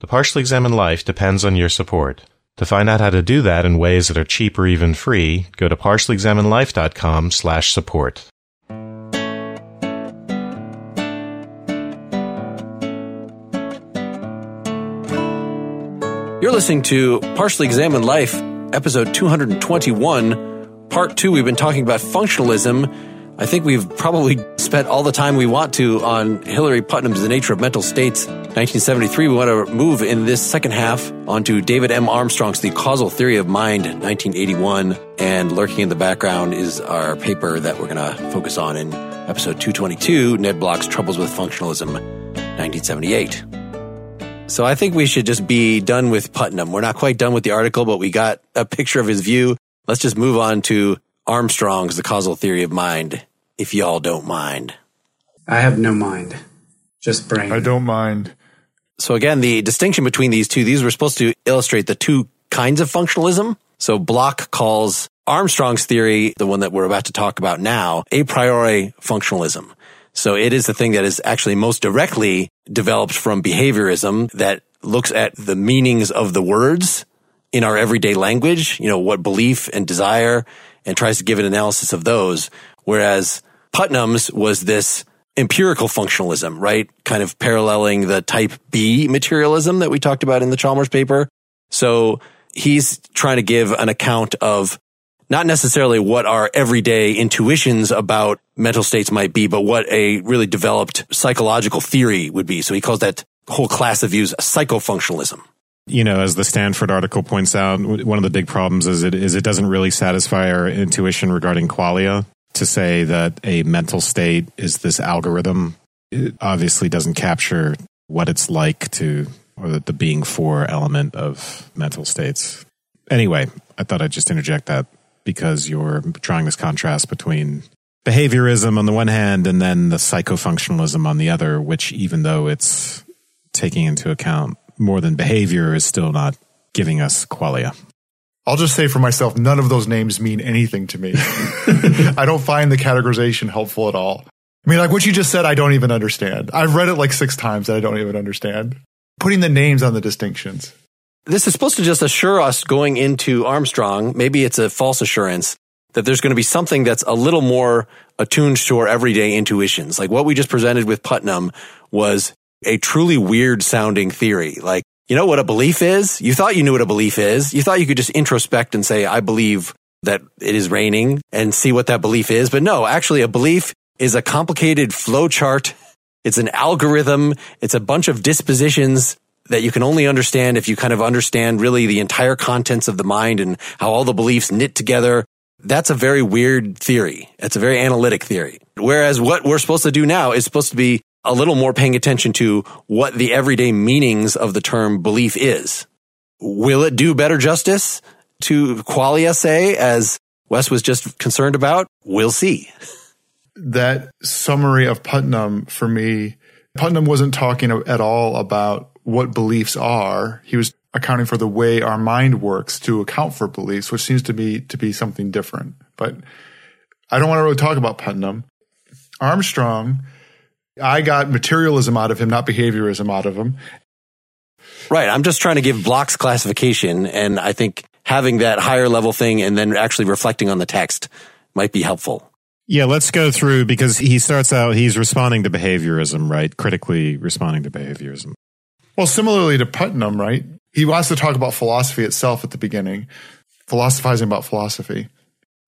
The Partially Examined Life depends on your support. To find out how to do that in ways that are cheap or even free, go to partiallyexaminedlife.com slash support. You're listening to Partially Examined Life, episode 221, part two. We've been talking about functionalism. I think we've probably spent all the time we want to on Hilary Putnam's The Nature of Mental States, 1973. We want to move in this second half onto David M. Armstrong's The Causal Theory of Mind, 1981. And lurking in the background is our paper that we're going to focus on in episode 222, Ned Block's Troubles with Functionalism, 1978. So I think we should just be done with Putnam. We're not quite done with the article, but we got a picture of his view. Let's just move on to Armstrong's The Causal Theory of Mind, if y'all don't mind. I have no mind, just brain. I don't mind. So again, the distinction between these two, these were supposed to illustrate the two kinds of functionalism. So Block calls Armstrong's theory, the one that we're about to talk about now, a priori functionalism. So it is the thing that is actually most directly developed from behaviorism that looks at the meanings of the words in our everyday language, you know, what belief and desire and tries to give an analysis of those. Whereas Putnam's was this empirical functionalism, right? Kind of paralleling the type B materialism that we talked about in the Chalmers paper. So he's trying to give an account of not necessarily what our everyday intuitions about mental states might be, but what a really developed psychological theory would be. So he calls that whole class of views psychofunctionalism. You know, as the Stanford article points out, one of the big problems is it is it doesn't really satisfy our intuition regarding qualia to say that a mental state is this algorithm. It obviously doesn't capture what it's like to or the, the being for element of mental states. Anyway, I thought I'd just interject that because you're drawing this contrast between behaviorism on the one hand and then the psychofunctionalism on the other, which even though it's taking into account more than behavior is still not giving us qualia. I'll just say for myself, none of those names mean anything to me. I don't find the categorization helpful at all. I mean, like what you just said, I don't even understand. I've read it like six times and I don't even understand. Putting the names on the distinctions. This is supposed to just assure us going into Armstrong, maybe it's a false assurance, that there's going to be something that's a little more attuned to our everyday intuitions. Like what we just presented with Putnam was a truly weird sounding theory. Like, you know what a belief is? You thought you knew what a belief is. You thought you could just introspect and say, I believe that it is raining and see what that belief is. But no, actually a belief is a complicated flow chart. It's an algorithm. It's a bunch of dispositions that you can only understand if you kind of understand really the entire contents of the mind and how all the beliefs knit together. That's a very weird theory. It's a very analytic theory. Whereas what we're supposed to do now is supposed to be a little more paying attention to what the everyday meanings of the term belief is. Will it do better justice to qualia, say, as Wes was just concerned about? We'll see. That summary of Putnam for me, Putnam wasn't talking at all about what beliefs are. He was accounting for the way our mind works to account for beliefs, which seems to be to be something different. But I don't want to really talk about Putnam. Armstrong, I got materialism out of him, not behaviorism out of him. Right. I'm just trying to give Block's classification. And I think having that higher level thing and then actually reflecting on the text might be helpful. Yeah, let's go through because he starts out, he's responding to behaviorism, right? Critically responding to behaviorism. Well, similarly to Putnam, right? He wants to talk about philosophy itself at the beginning, philosophizing about philosophy.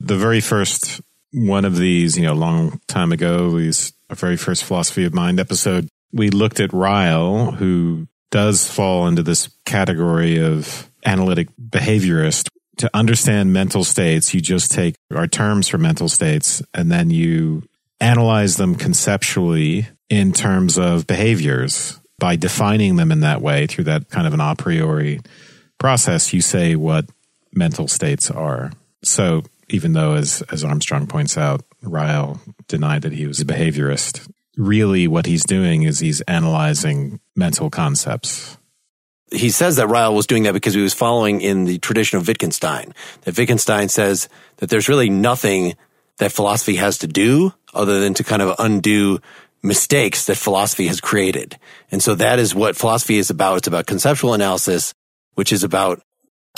The very first one of these, you know, a long time ago, these our very first philosophy of mind episode, we looked at Ryle, who does fall into this category of analytic behaviorist. To understand mental states, you just take our terms for mental states and then you analyze them conceptually in terms of behaviors. By defining them in that way through that kind of an a priori process, you say what mental states are. So even though, as, as Armstrong points out, Ryle denied that he was a behaviorist, really what he's doing is he's analyzing mental concepts. He says that Ryle was doing that because he was following in the tradition of Wittgenstein. That Wittgenstein says that there's really nothing that philosophy has to do other than to kind of undo mistakes that philosophy has created. And so that is what philosophy is about. It's about conceptual analysis, which is about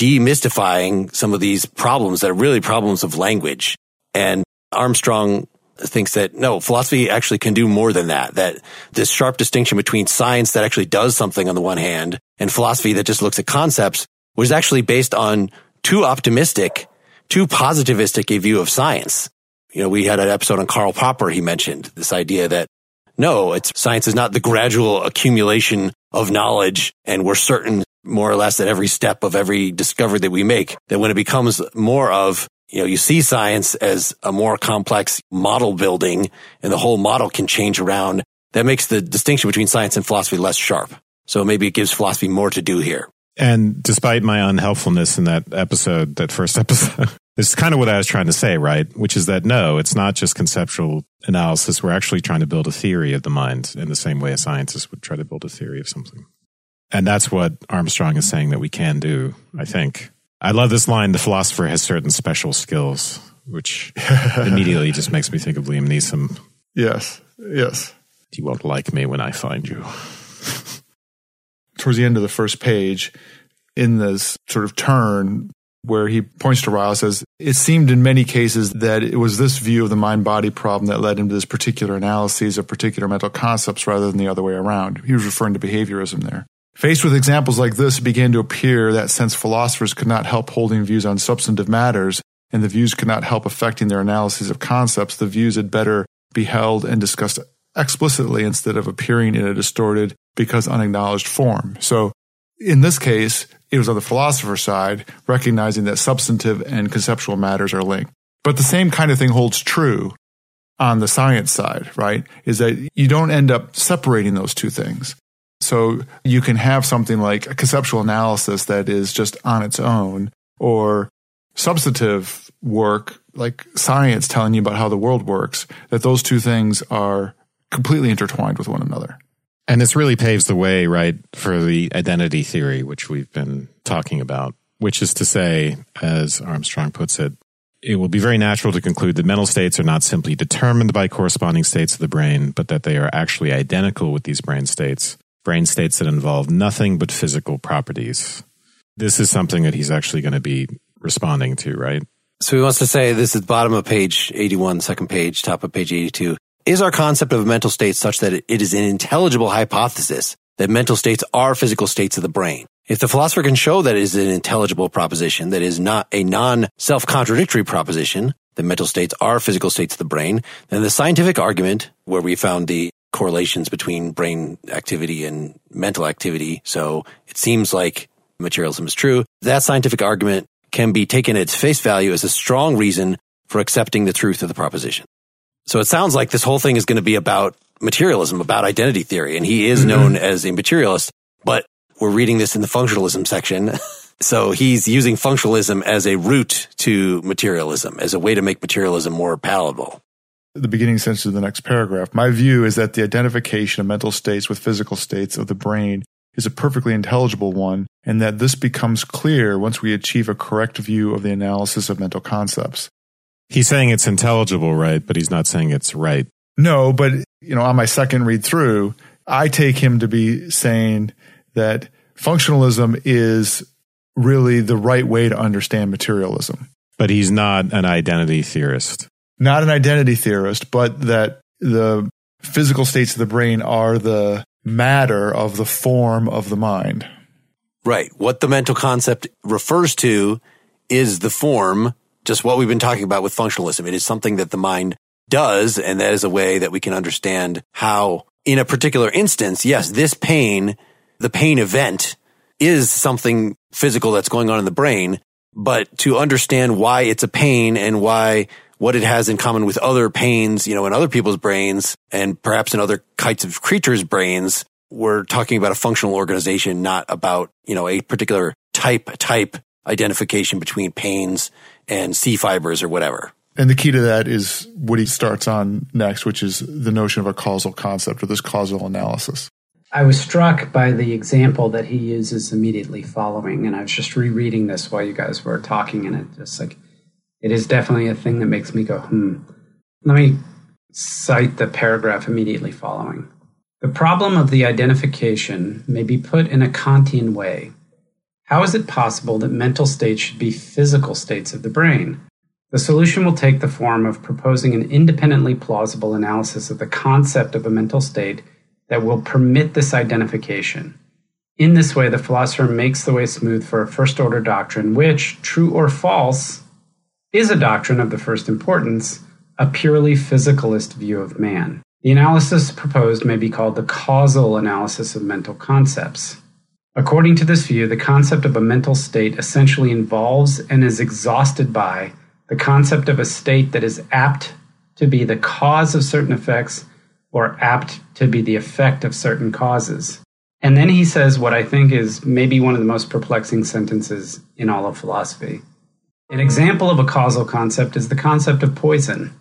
demystifying some of these problems that are really problems of language. And Armstrong thinks that no, philosophy actually can do more than that, that this sharp distinction between science that actually does something on the one hand and philosophy that just looks at concepts was actually based on too optimistic, too positivistic a view of science. You know, we had an episode on Karl Popper. He mentioned this idea that no, it's science is not the gradual accumulation of knowledge. And we're certain more or less at every step of every discovery that we make that when it becomes more of you know, you see science as a more complex model building and the whole model can change around. That makes the distinction between science and philosophy less sharp. So maybe it gives philosophy more to do here. And despite my unhelpfulness in that episode, that first episode, this is kind of what I was trying to say, right? Which is that no, it's not just conceptual analysis. We're actually trying to build a theory of the mind in the same way a scientist would try to build a theory of something. And that's what Armstrong is saying that we can do, I think. I love this line the philosopher has certain special skills, which immediately just makes me think of Liam Neeson. Yes, yes. You won't like me when I find you. Towards the end of the first page, in this sort of turn where he points to Ryle, says, It seemed in many cases that it was this view of the mind body problem that led him to this particular analyses of particular mental concepts rather than the other way around. He was referring to behaviorism there. Faced with examples like this, it began to appear that since philosophers could not help holding views on substantive matters, and the views could not help affecting their analyses of concepts, the views had better be held and discussed explicitly instead of appearing in a distorted because unacknowledged form. So in this case, it was on the philosopher's side, recognizing that substantive and conceptual matters are linked. But the same kind of thing holds true on the science side, right? Is that you don't end up separating those two things. So you can have something like a conceptual analysis that is just on its own or substantive work like science telling you about how the world works, that those two things are completely intertwined with one another. And this really paves the way, right, for the identity theory, which we've been talking about, which is to say, as Armstrong puts it, it will be very natural to conclude that mental states are not simply determined by corresponding states of the brain, but that they are actually identical with these brain states brain states that involve nothing but physical properties. This is something that he's actually going to be responding to, right? So he wants to say this is bottom of page 81, second page, top of page 82. Is our concept of a mental state such that it is an intelligible hypothesis that mental states are physical states of the brain? If the philosopher can show that it is an intelligible proposition, that is not a non-self-contradictory proposition, that mental states are physical states of the brain, then the scientific argument, where we found the correlations between brain activity and mental activity. So it seems like materialism is true. That scientific argument can be taken at its face value as a strong reason for accepting the truth of the proposition. So it sounds like this whole thing is going to be about materialism, about identity theory. And he is mm-hmm. known as a materialist, but we're reading this in the functionalism section. so he's using functionalism as a route to materialism, as a way to make materialism more palatable the beginning sentence of the next paragraph. My view is that the identification of mental states with physical states of the brain is a perfectly intelligible one, and that this becomes clear once we achieve a correct view of the analysis of mental concepts. He's saying it's intelligible, right? But he's not saying it's right. No, but you know, on my second read through, I take him to be saying that functionalism is really the right way to understand materialism. But he's not an identity theorist not an identity theorist, but that the physical states of the brain are the matter of the form of the mind. Right. What the mental concept refers to is the form, just what we've been talking about with functionalism. It is something that the mind does, and that is a way that we can understand how, in a particular instance, yes, this pain, the pain event is something physical that's going on in the brain, but to understand why it's a pain and why what it has in common with other pains, you know, in other people's brains and perhaps in other kinds of creatures' brains. We're talking about a functional organization, not about, you know, a particular type, type identification between pains and C fibers or whatever. And the key to that is what he starts on next, which is the notion of a causal concept or this causal analysis. I was struck by the example that he uses immediately following, and I was just rereading this while you guys were talking, and it just like it is definitely a thing that makes me go, hmm. Let me cite the paragraph immediately following. The problem of the identification may be put in a Kantian way. How is it possible that mental states should be physical states of the brain? The solution will take the form of proposing an independently plausible analysis of the concept of a mental state that will permit this identification. In this way, the philosopher makes the way smooth for a first order doctrine, which, true or false, is a doctrine of the first importance, a purely physicalist view of man. The analysis proposed may be called the causal analysis of mental concepts. According to this view, the concept of a mental state essentially involves and is exhausted by the concept of a state that is apt to be the cause of certain effects or apt to be the effect of certain causes. And then he says what I think is maybe one of the most perplexing sentences in all of philosophy. An example of a causal concept is the concept of poison.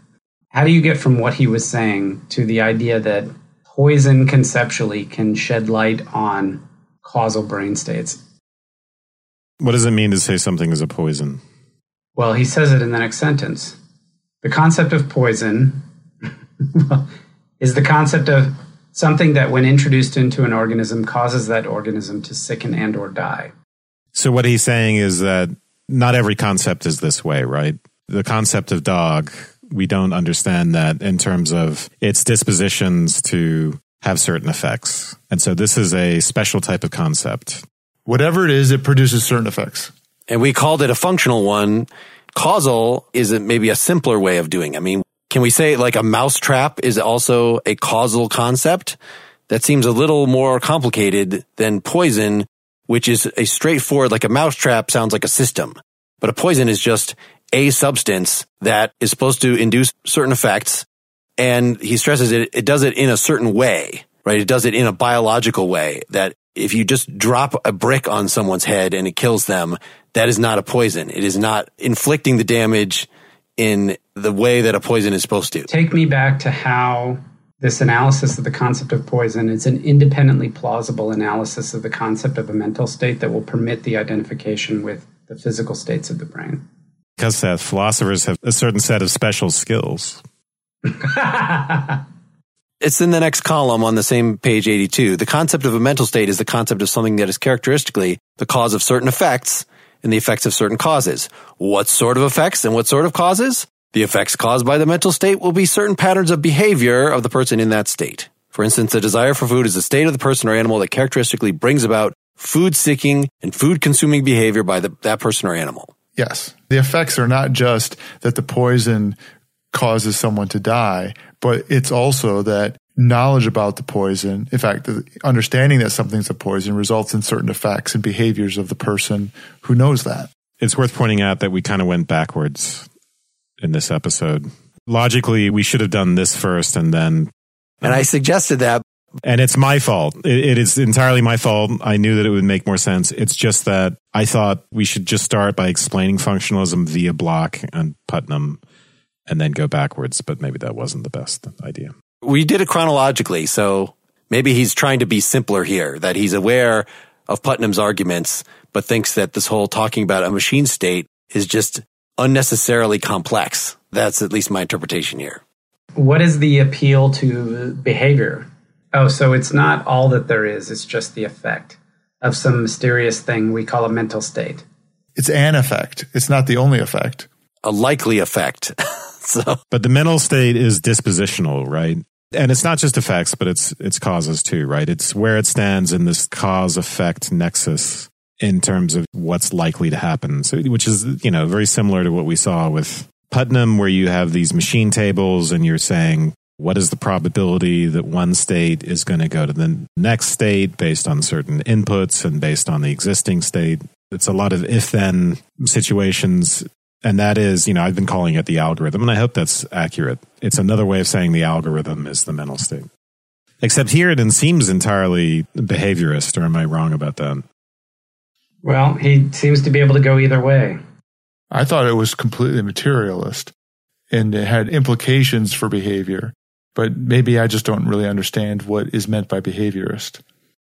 How do you get from what he was saying to the idea that poison conceptually can shed light on causal brain states? What does it mean to say something is a poison? Well, he says it in the next sentence. The concept of poison is the concept of something that when introduced into an organism causes that organism to sicken and or die. So what he's saying is that not every concept is this way, right? The concept of dog, we don't understand that in terms of its dispositions to have certain effects. And so this is a special type of concept. Whatever it is, it produces certain effects and we called it a functional one. Causal is maybe a simpler way of doing. It. I mean, can we say like a mousetrap is also a causal concept? That seems a little more complicated than poison, which is a straightforward, like a mousetrap sounds like a system, but a poison is just a substance that is supposed to induce certain effects. And he stresses it, it does it in a certain way, right? It does it in a biological way that if you just drop a brick on someone's head and it kills them, that is not a poison. It is not inflicting the damage in the way that a poison is supposed to. Take me back to how this analysis of the concept of poison is an independently plausible analysis of the concept of a mental state that will permit the identification with the physical states of the brain. Because uh, philosophers have a certain set of special skills. It's in the next column on the same page 82. The concept of a mental state is the concept of something that is characteristically the cause of certain effects and the effects of certain causes. What sort of effects and what sort of causes? The effects caused by the mental state will be certain patterns of behavior of the person in that state. For instance, a desire for food is a state of the person or animal that characteristically brings about food seeking and food consuming behavior by the, that person or animal. Yes. The effects are not just that the poison causes someone to die, but it's also that knowledge about the poison, in fact, the understanding that something's a poison results in certain effects and behaviors of the person who knows that. It's worth pointing out that we kind of went backwards in this episode. Logically, we should have done this first and then. And I suggested that. And it's my fault. It, it is entirely my fault. I knew that it would make more sense. It's just that I thought we should just start by explaining functionalism via Block and Putnam and then go backwards, but maybe that wasn't the best idea. We did it chronologically, so maybe he's trying to be simpler here, that he's aware of Putnam's arguments, but thinks that this whole talking about a machine state is just unnecessarily complex. That's at least my interpretation here. What is the appeal to behavior? Oh, so it's not all that there is, it's just the effect of some mysterious thing we call a mental state. It's an effect, it's not the only effect. A likely effect. so. But the mental state is dispositional, right? And it's not just effects, but it's it's causes too, right? It's where it stands in this cause effect nexus in terms of what's likely to happen. So, which is, you know, very similar to what we saw with Putnam, where you have these machine tables and you're saying, what is the probability that one state is going to go to the next state based on certain inputs and based on the existing state? It's a lot of if then situations and that is, you know, I've been calling it the algorithm, and I hope that's accurate. It's another way of saying the algorithm is the mental state. Except here it seems entirely behaviorist, or am I wrong about that? Well, he seems to be able to go either way. I thought it was completely materialist and it had implications for behavior, but maybe I just don't really understand what is meant by behaviorist.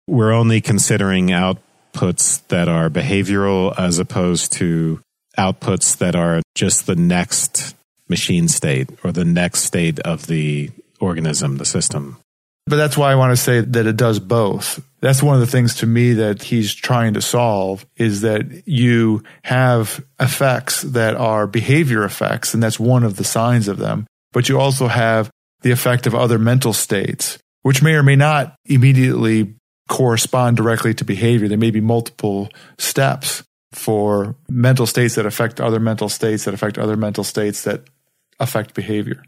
We're only considering outputs that are behavioral as opposed to outputs that are just the next machine state or the next state of the organism, the system. But that's why I want to say that it does both. That's one of the things to me that he's trying to solve is that you have effects that are behavior effects, and that's one of the signs of them. But you also have the effect of other mental states, which may or may not immediately correspond directly to behavior. There may be multiple steps for mental states that affect other mental states that affect other mental states that affect behavior.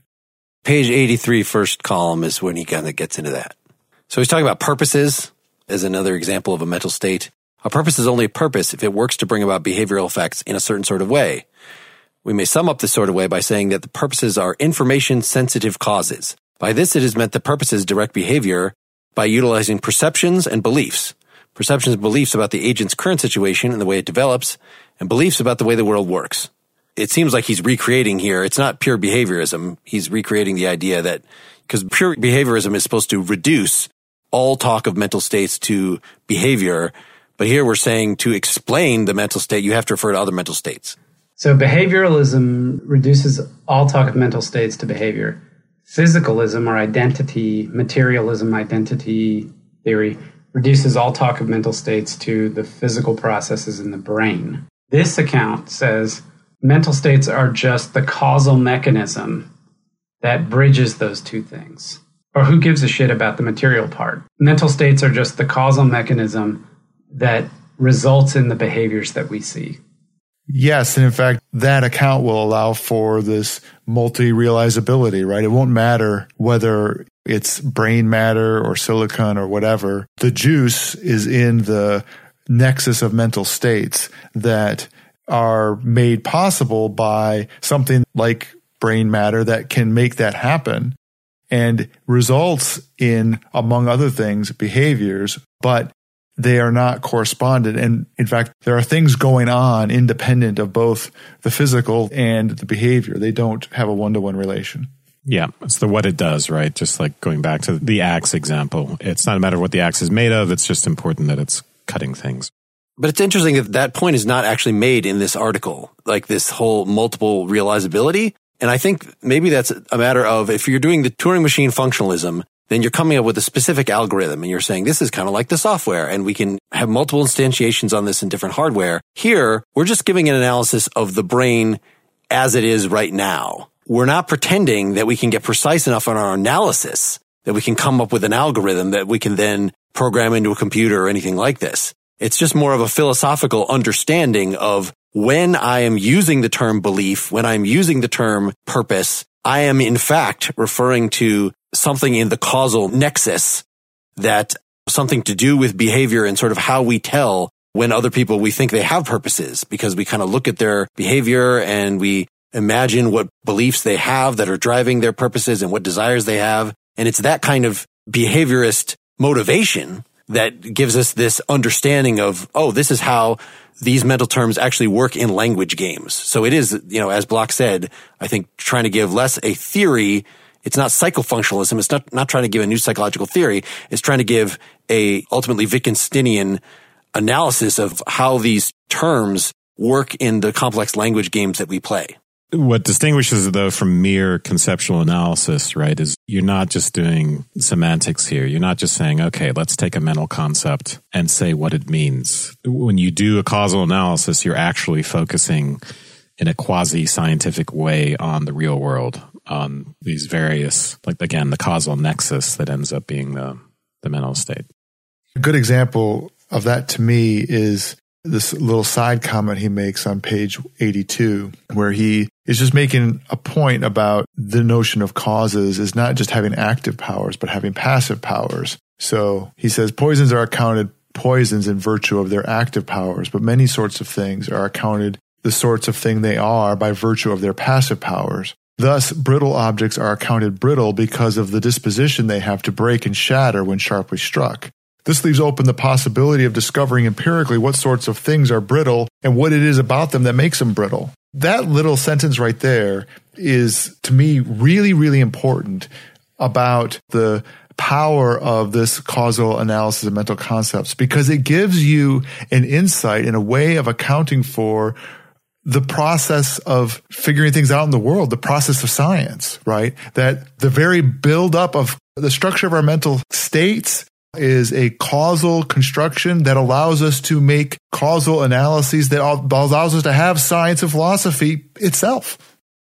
Page 83, first column is when he kind of gets into that. So he's talking about purposes as another example of a mental state. A purpose is only a purpose if it works to bring about behavioral effects in a certain sort of way. We may sum up this sort of way by saying that the purposes are information sensitive causes. By this, it is meant the purposes direct behavior by utilizing perceptions and beliefs. Perceptions and beliefs about the agent's current situation and the way it develops, and beliefs about the way the world works it seems like he's recreating here. It's not pure behaviorism. He's recreating the idea that because pure behaviorism is supposed to reduce all talk of mental states to behavior. But here we're saying to explain the mental state, you have to refer to other mental states. So behavioralism reduces all talk of mental states to behavior. Physicalism or identity, materialism, identity theory reduces all talk of mental states to the physical processes in the brain. This account says mental states are just the causal mechanism that bridges those two things. Or who gives a shit about the material part? Mental states are just the causal mechanism that results in the behaviors that we see. Yes. And in fact, that account will allow for this multi realizability, right? It won't matter whether it's brain matter or silicon or whatever. The juice is in the nexus of mental states that are made possible by something like brain matter that can make that happen and results in, among other things, behaviors, but they are not correspondent. And in fact, there are things going on independent of both the physical and the behavior. They don't have a one to one relation. Yeah, it's the what it does, right? Just like going back to the axe example. It's not a matter of what the axe is made of. It's just important that it's cutting things. But it's interesting that that point is not actually made in this article, like this whole multiple realizability. And I think maybe that's a matter of if you're doing the Turing machine functionalism, then you're coming up with a specific algorithm and you're saying this is kind of like the software and we can have multiple instantiations on this in different hardware. Here, we're just giving an analysis of the brain as it is right now. We're not pretending that we can get precise enough on our analysis that we can come up with an algorithm that we can then program into a computer or anything like this. It's just more of a philosophical understanding of when I am using the term belief, when I'm using the term purpose, I am in fact referring to something in the causal nexus that something to do with behavior and sort of how we tell when other people we think they have purposes because we kind of look at their behavior and we imagine what beliefs they have that are driving their purposes and what desires they have. And it's that kind of behaviorist motivation that gives us this understanding of, oh, this is how these mental terms actually work in language games. So it is, you know, as Block said, I think trying to give less a theory. It's not psychofunctionalism. It's not, not trying to give a new psychological theory. It's trying to give a ultimately Wittgensteinian analysis of how these terms work in the complex language games that we play. What distinguishes it though from mere conceptual analysis, right, is you're not just doing semantics here. You're not just saying, okay, let's take a mental concept and say what it means. When you do a causal analysis, you're actually focusing in a quasi scientific way on the real world, on these various, like again, the causal nexus that ends up being the, the mental state. A good example of that to me is this little side comment he makes on page 82, where he is just making a point about the notion of causes is not just having active powers, but having passive powers. So he says poisons are accounted poisons in virtue of their active powers, but many sorts of things are accounted the sorts of thing they are by virtue of their passive powers. Thus, brittle objects are accounted brittle because of the disposition they have to break and shatter when sharply struck. This leaves open the possibility of discovering empirically what sorts of things are brittle and what it is about them that makes them brittle. That little sentence right there is to me really, really important about the power of this causal analysis of mental concepts because it gives you an insight and a way of accounting for the process of figuring things out in the world, the process of science, right? That the very buildup of the structure of our mental states is a causal construction that allows us to make causal analyses that allows us to have science and philosophy itself.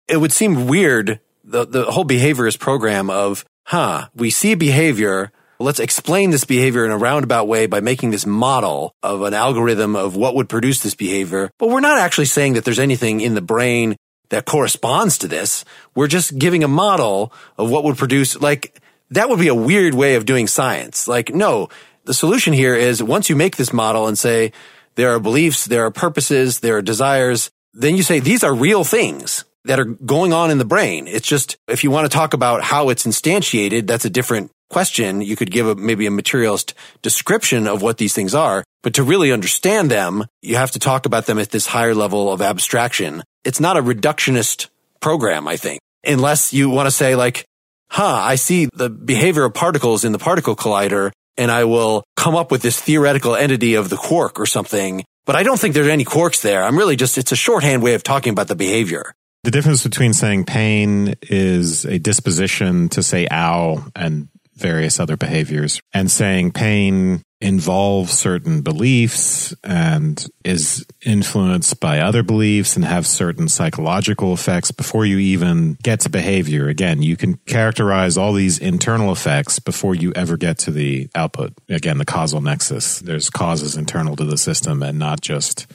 It would seem weird, the, the whole behaviorist program of, huh, we see behavior. Let's explain this behavior in a roundabout way by making this model of an algorithm of what would produce this behavior. But we're not actually saying that there's anything in the brain that corresponds to this. We're just giving a model of what would produce, like, that would be a weird way of doing science. Like, no, the solution here is once you make this model and say there are beliefs, there are purposes, there are desires, then you say these are real things that are going on in the brain. It's just, if you want to talk about how it's instantiated, that's a different question. You could give a, maybe a materialist description of what these things are, but to really understand them, you have to talk about them at this higher level of abstraction. It's not a reductionist program, I think, unless you want to say like, huh, I see the behavior of particles in the particle collider and I will come up with this theoretical entity of the quark or something. But I don't think there's any quarks there. I'm really just, it's a shorthand way of talking about the behavior. The difference between saying pain is a disposition to say ow and various other behaviors and saying pain involves certain beliefs and is influenced by other beliefs and have certain psychological effects before you even get to behavior. Again, you can characterize all these internal effects before you ever get to the output. Again, the causal nexus. There's causes internal to the system and not just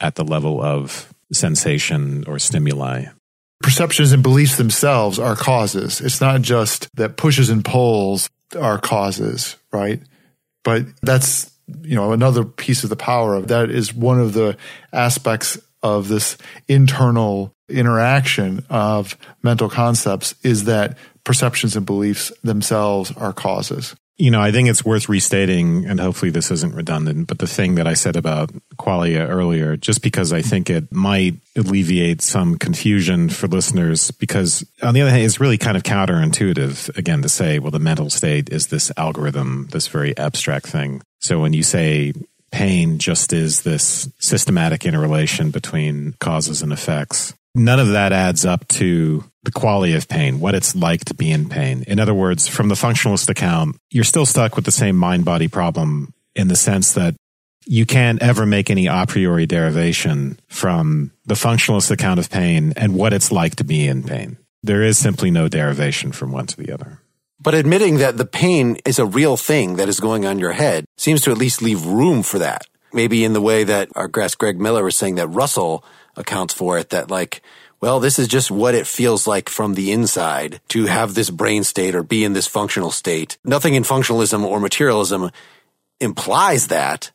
at the level of sensation or stimuli perceptions and beliefs themselves are causes. It's not just that pushes and pulls are causes, right? But that's, you know, another piece of the power of that is one of the aspects of this internal interaction of mental concepts is that perceptions and beliefs themselves are causes. You know, I think it's worth restating, and hopefully this isn't redundant, but the thing that I said about qualia earlier, just because I think it might alleviate some confusion for listeners, because on the other hand, it's really kind of counterintuitive, again, to say, well, the mental state is this algorithm, this very abstract thing. So when you say pain just is this systematic interrelation between causes and effects, none of that adds up to the quality of pain, what it's like to be in pain. In other words, from the functionalist account, you're still stuck with the same mind body problem in the sense that you can't ever make any a priori derivation from the functionalist account of pain and what it's like to be in pain. There is simply no derivation from one to the other. But admitting that the pain is a real thing that is going on your head seems to at least leave room for that. Maybe in the way that our guest Greg Miller was saying that Russell accounts for it, that like well, this is just what it feels like from the inside to have this brain state or be in this functional state. Nothing in functionalism or materialism implies that.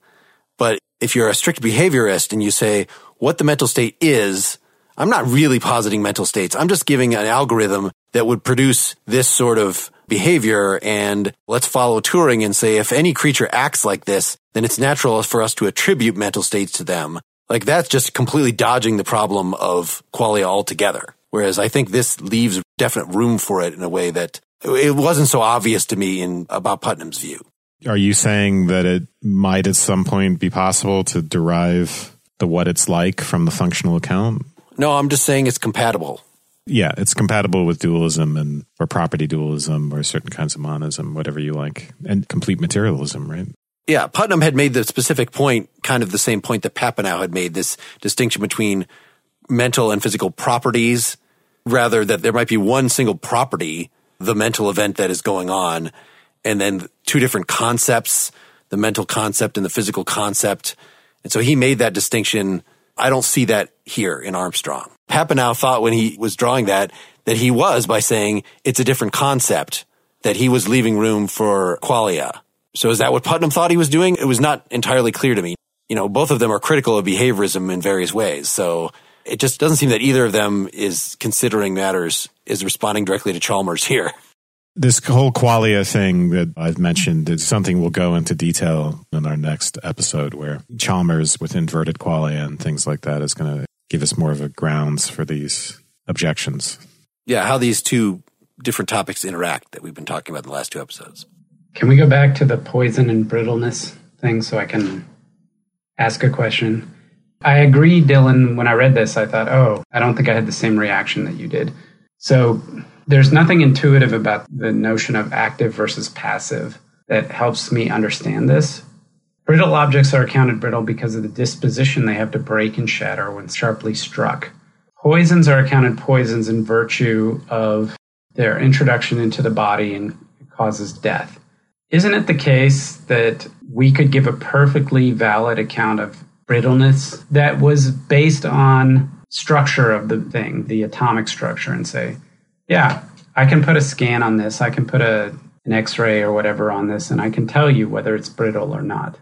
But if you're a strict behaviorist and you say what the mental state is, I'm not really positing mental states. I'm just giving an algorithm that would produce this sort of behavior. And let's follow Turing and say if any creature acts like this, then it's natural for us to attribute mental states to them. Like that's just completely dodging the problem of qualia altogether. Whereas I think this leaves definite room for it in a way that it wasn't so obvious to me in about Putnam's view. Are you saying that it might at some point be possible to derive the what it's like from the functional account? No, I'm just saying it's compatible. Yeah, it's compatible with dualism and or property dualism or certain kinds of monism, whatever you like, and complete materialism, right? Yeah, Putnam had made the specific point, kind of the same point that Papineau had made, this distinction between mental and physical properties, rather that there might be one single property, the mental event that is going on, and then two different concepts, the mental concept and the physical concept. And so he made that distinction. I don't see that here in Armstrong. Papineau thought when he was drawing that, that he was by saying it's a different concept, that he was leaving room for qualia. So is that what Putnam thought he was doing? It was not entirely clear to me. You know, both of them are critical of behaviorism in various ways. So it just doesn't seem that either of them is considering matters, is responding directly to Chalmers here. This whole qualia thing that I've mentioned is something we'll go into detail in our next episode where Chalmers with inverted qualia and things like that is going to give us more of a grounds for these objections. Yeah, how these two different topics interact that we've been talking about in the last two episodes. Can we go back to the poison and brittleness thing so I can ask a question? I agree, Dylan. When I read this, I thought, oh, I don't think I had the same reaction that you did. So there's nothing intuitive about the notion of active versus passive that helps me understand this. Brittle objects are accounted brittle because of the disposition they have to break and shatter when sharply struck. Poisons are accounted poisons in virtue of their introduction into the body and causes death. Isn't it the case that we could give a perfectly valid account of brittleness that was based on structure of the thing, the atomic structure, and say, yeah, I can put a scan on this, I can put a, an x ray or whatever on this, and I can tell you whether it's brittle or not.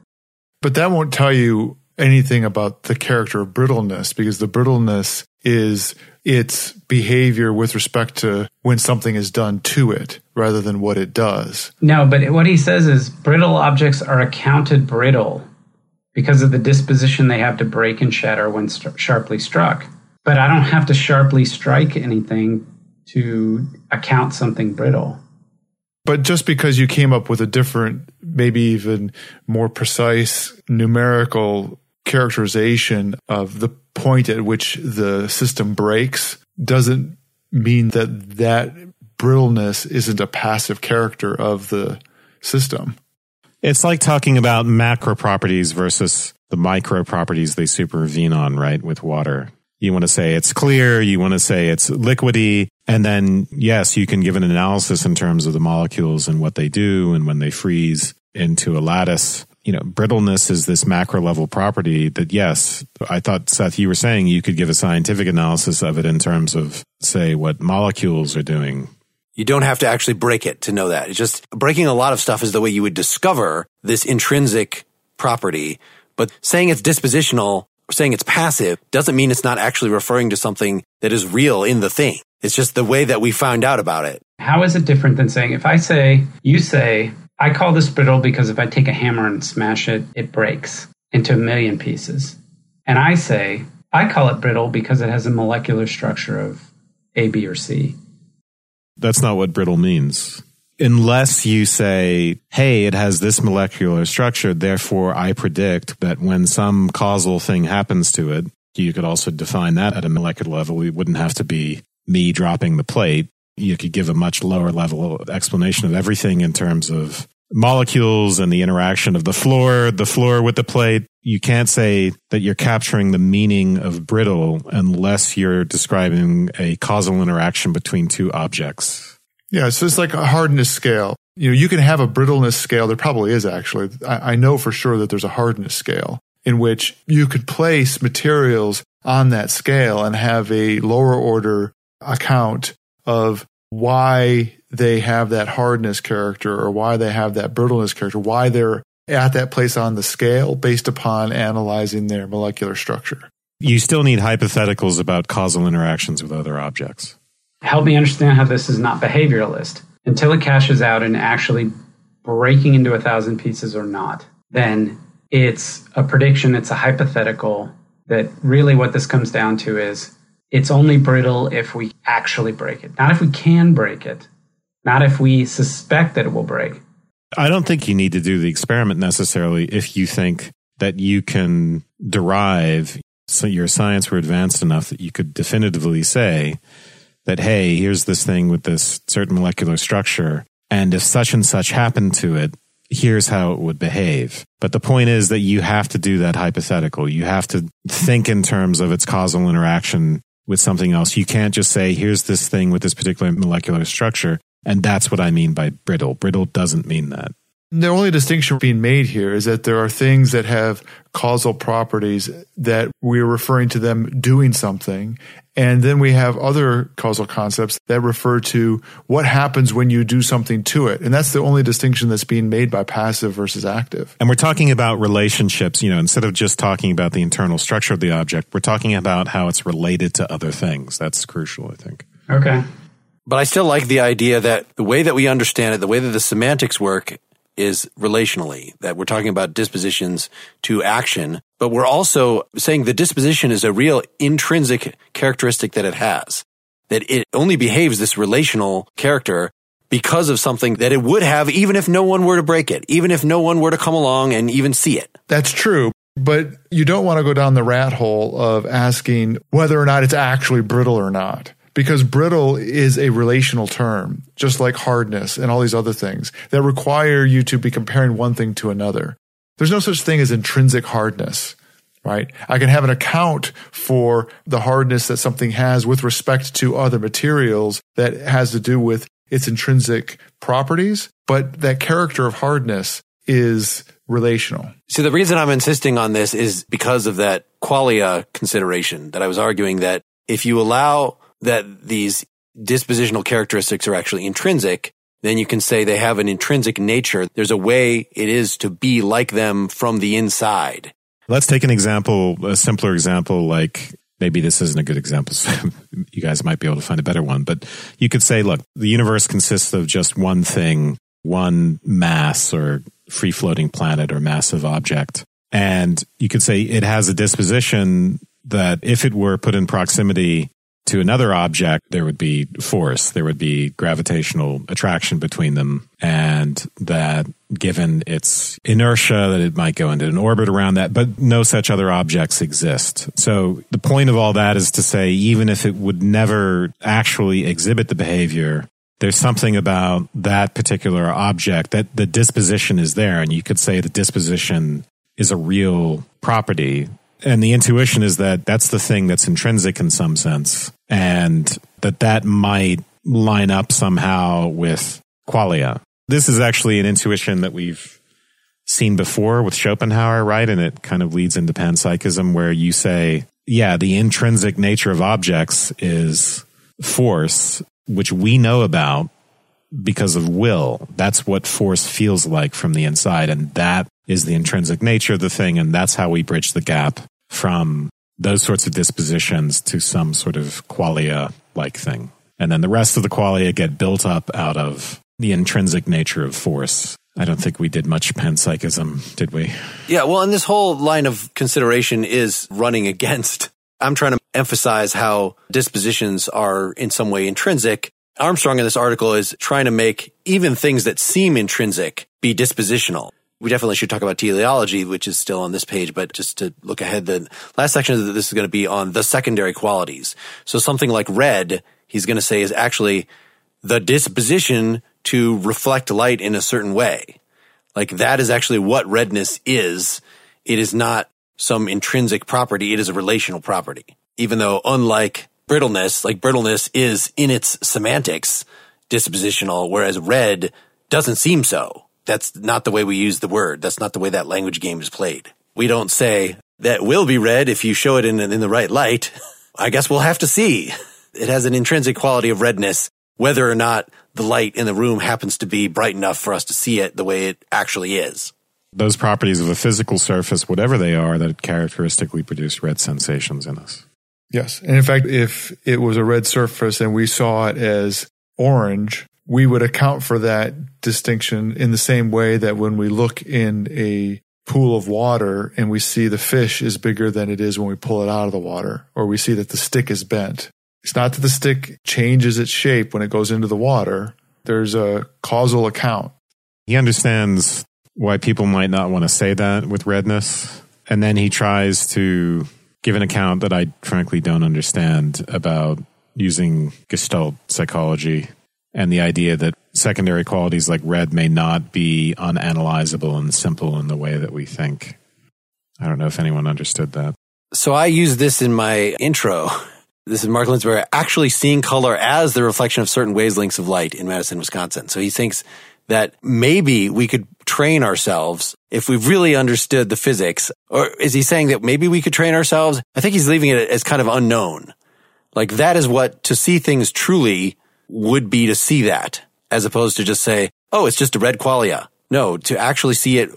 But that won't tell you anything about the character of brittleness because the brittleness is its behavior with respect to when something is done to it rather than what it does. No, but what he says is brittle objects are accounted brittle because of the disposition they have to break and shatter when st- sharply struck. But I don't have to sharply strike anything to account something brittle. But just because you came up with a different, maybe even more precise numerical characterization of the point at which the system breaks doesn't mean that that brittleness isn't a passive character of the system. It's like talking about macro properties versus the micro properties they supervene on, right? With water. You want to say it's clear. You want to say it's liquidy. And then, yes, you can give an analysis in terms of the molecules and what they do and when they freeze into a lattice. You know, brittleness is this macro level property that, yes, I thought, Seth, you were saying you could give a scientific analysis of it in terms of, say, what molecules are doing you don't have to actually break it to know that. It's just breaking a lot of stuff is the way you would discover this intrinsic property. But saying it's dispositional, saying it's passive doesn't mean it's not actually referring to something that is real in the thing. It's just the way that we found out about it. How is it different than saying, if I say, you say, I call this brittle because if I take a hammer and smash it, it breaks into a million pieces. And I say, I call it brittle because it has a molecular structure of A, B, or C. That's not what brittle means. Unless you say, hey, it has this molecular structure, therefore I predict that when some causal thing happens to it, you could also define that at a molecular level. It wouldn't have to be me dropping the plate. You could give a much lower level explanation of everything in terms of molecules and the interaction of the floor, the floor with the plate. You can't say that you're capturing the meaning of brittle unless you're describing a causal interaction between two objects. Yeah, so it's like a hardness scale. You know, you can have a brittleness scale. There probably is actually. I, I know for sure that there's a hardness scale in which you could place materials on that scale and have a lower order account of why they have that hardness character or why they have that brittleness character, why they're at that place on the scale based upon analyzing their molecular structure. You still need hypotheticals about causal interactions with other objects. Help me understand how this is not behavioralist. Until it cashes out and actually breaking into a thousand pieces or not, then it's a prediction, it's a hypothetical that really what this comes down to is it's only brittle if we actually break it, not if we can break it, not if we suspect that it will break. I don't think you need to do the experiment necessarily if you think that you can derive so your science were advanced enough that you could definitively say that hey here's this thing with this certain molecular structure and if such and such happened to it here's how it would behave. But the point is that you have to do that hypothetical. You have to think in terms of its causal interaction with something else. You can't just say, here's this thing with this particular molecular structure. And that's what I mean by brittle. Brittle doesn't mean that. The only distinction being made here is that there are things that have causal properties that we're referring to them doing something. And then we have other causal concepts that refer to what happens when you do something to it. And that's the only distinction that's being made by passive versus active. And we're talking about relationships, you know, instead of just talking about the internal structure of the object, we're talking about how it's related to other things. That's crucial, I think. Okay. But I still like the idea that the way that we understand it, the way that the semantics work is relationally, that we're talking about dispositions to action, but we're also saying the disposition is a real intrinsic characteristic that it has, that it only behaves this relational character because of something that it would have even if no one were to break it, even if no one were to come along and even see it. That's true. But you don't want to go down the rat hole of asking whether or not it's actually brittle or not. Because brittle is a relational term, just like hardness and all these other things that require you to be comparing one thing to another. There's no such thing as intrinsic hardness, right? I can have an account for the hardness that something has with respect to other materials that has to do with its intrinsic properties, but that character of hardness is relational. So the reason I'm insisting on this is because of that qualia consideration that I was arguing that if you allow that these dispositional characteristics are actually intrinsic, then you can say they have an intrinsic nature. There's a way it is to be like them from the inside. Let's take an example, a simpler example, like maybe this isn't a good example. So you guys might be able to find a better one, but you could say, look, the universe consists of just one thing, one mass or free floating planet or massive object. And you could say it has a disposition that if it were put in proximity to another object, there would be force, there would be gravitational attraction between them. And that given its inertia, that it might go into an orbit around that, but no such other objects exist. So the point of all that is to say, even if it would never actually exhibit the behavior, there's something about that particular object that the disposition is there. And you could say the disposition is a real property and the intuition is that that's the thing that's intrinsic in some sense and that that might line up somehow with qualia. This is actually an intuition that we've seen before with schopenhauer right? And it kind of leads into panpsychism where you say yeah the intrinsic nature of objects is force which we know about because of will. That's what force feels like from the inside and that is the intrinsic nature of the thing and that's how we bridge the gap from those sorts of dispositions to some sort of qualia like thing. And then the rest of the qualia get built up out of the intrinsic nature of force. I don't think we did much panpsychism, did we? Yeah, well, and this whole line of consideration is running against. I'm trying to emphasize how dispositions are in some way intrinsic. Armstrong in this article is trying to make even things that seem intrinsic be dispositional we definitely should talk about teleology, which is still on this page, but just to look ahead, the last section of this is going to be on the secondary qualities. So something like red, he's going to say is actually the disposition to reflect light in a certain way. Like that is actually what redness is. It is not some intrinsic property. It is a relational property. Even though unlike brittleness, like brittleness is in its semantics dispositional, whereas red doesn't seem so that's not the way we use the word. That's not the way that language game is played. We don't say that will be red if you show it in, in the right light. I guess we'll have to see. It has an intrinsic quality of redness, whether or not the light in the room happens to be bright enough for us to see it the way it actually is. Those properties of a physical surface, whatever they are, that characteristically produce red sensations in us. Yes. And in fact, if it was a red surface and we saw it as orange, we would account for that distinction in the same way that when we look in a pool of water and we see the fish is bigger than it is when we pull it out of the water, or we see that the stick is bent. It's not that the stick changes its shape when it goes into the water. There's a causal account. He understands why people might not want to say that with redness. And then he tries to give an account that I frankly don't understand about using Gestalt psychology and the idea that secondary qualities like red may not be unanalyzable and simple in the way that we think. I don't know if anyone understood that. So I use this in my intro. This is Mark Linsenmayer actually seeing color as the reflection of certain wavelengths of light in Madison, Wisconsin. So he thinks that maybe we could train ourselves if we've really understood the physics. Or is he saying that maybe we could train ourselves? I think he's leaving it as kind of unknown. Like that is what to see things truly would be to see that as opposed to just say, oh, it's just a red qualia. No, to actually see it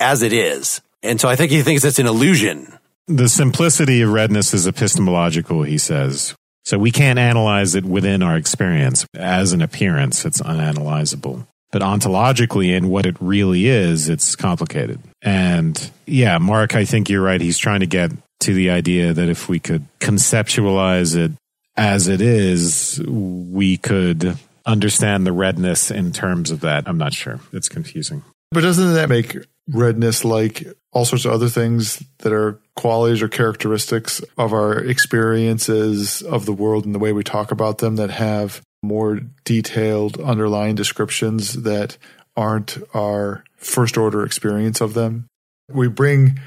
as it is. And so I think he thinks that's an illusion. The simplicity of redness is epistemological, he says. So we can't analyze it within our experience. As an appearance, it's unanalyzable. But ontologically, in what it really is, it's complicated. And yeah, Mark, I think you're right. He's trying to get to the idea that if we could conceptualize it as it is, we could understand the redness in terms of that. I'm not sure. It's confusing. But doesn't that make redness like all sorts of other things that are qualities or characteristics of our experiences of the world and the way we talk about them that have more detailed underlying descriptions that aren't our first order experience of them. We bring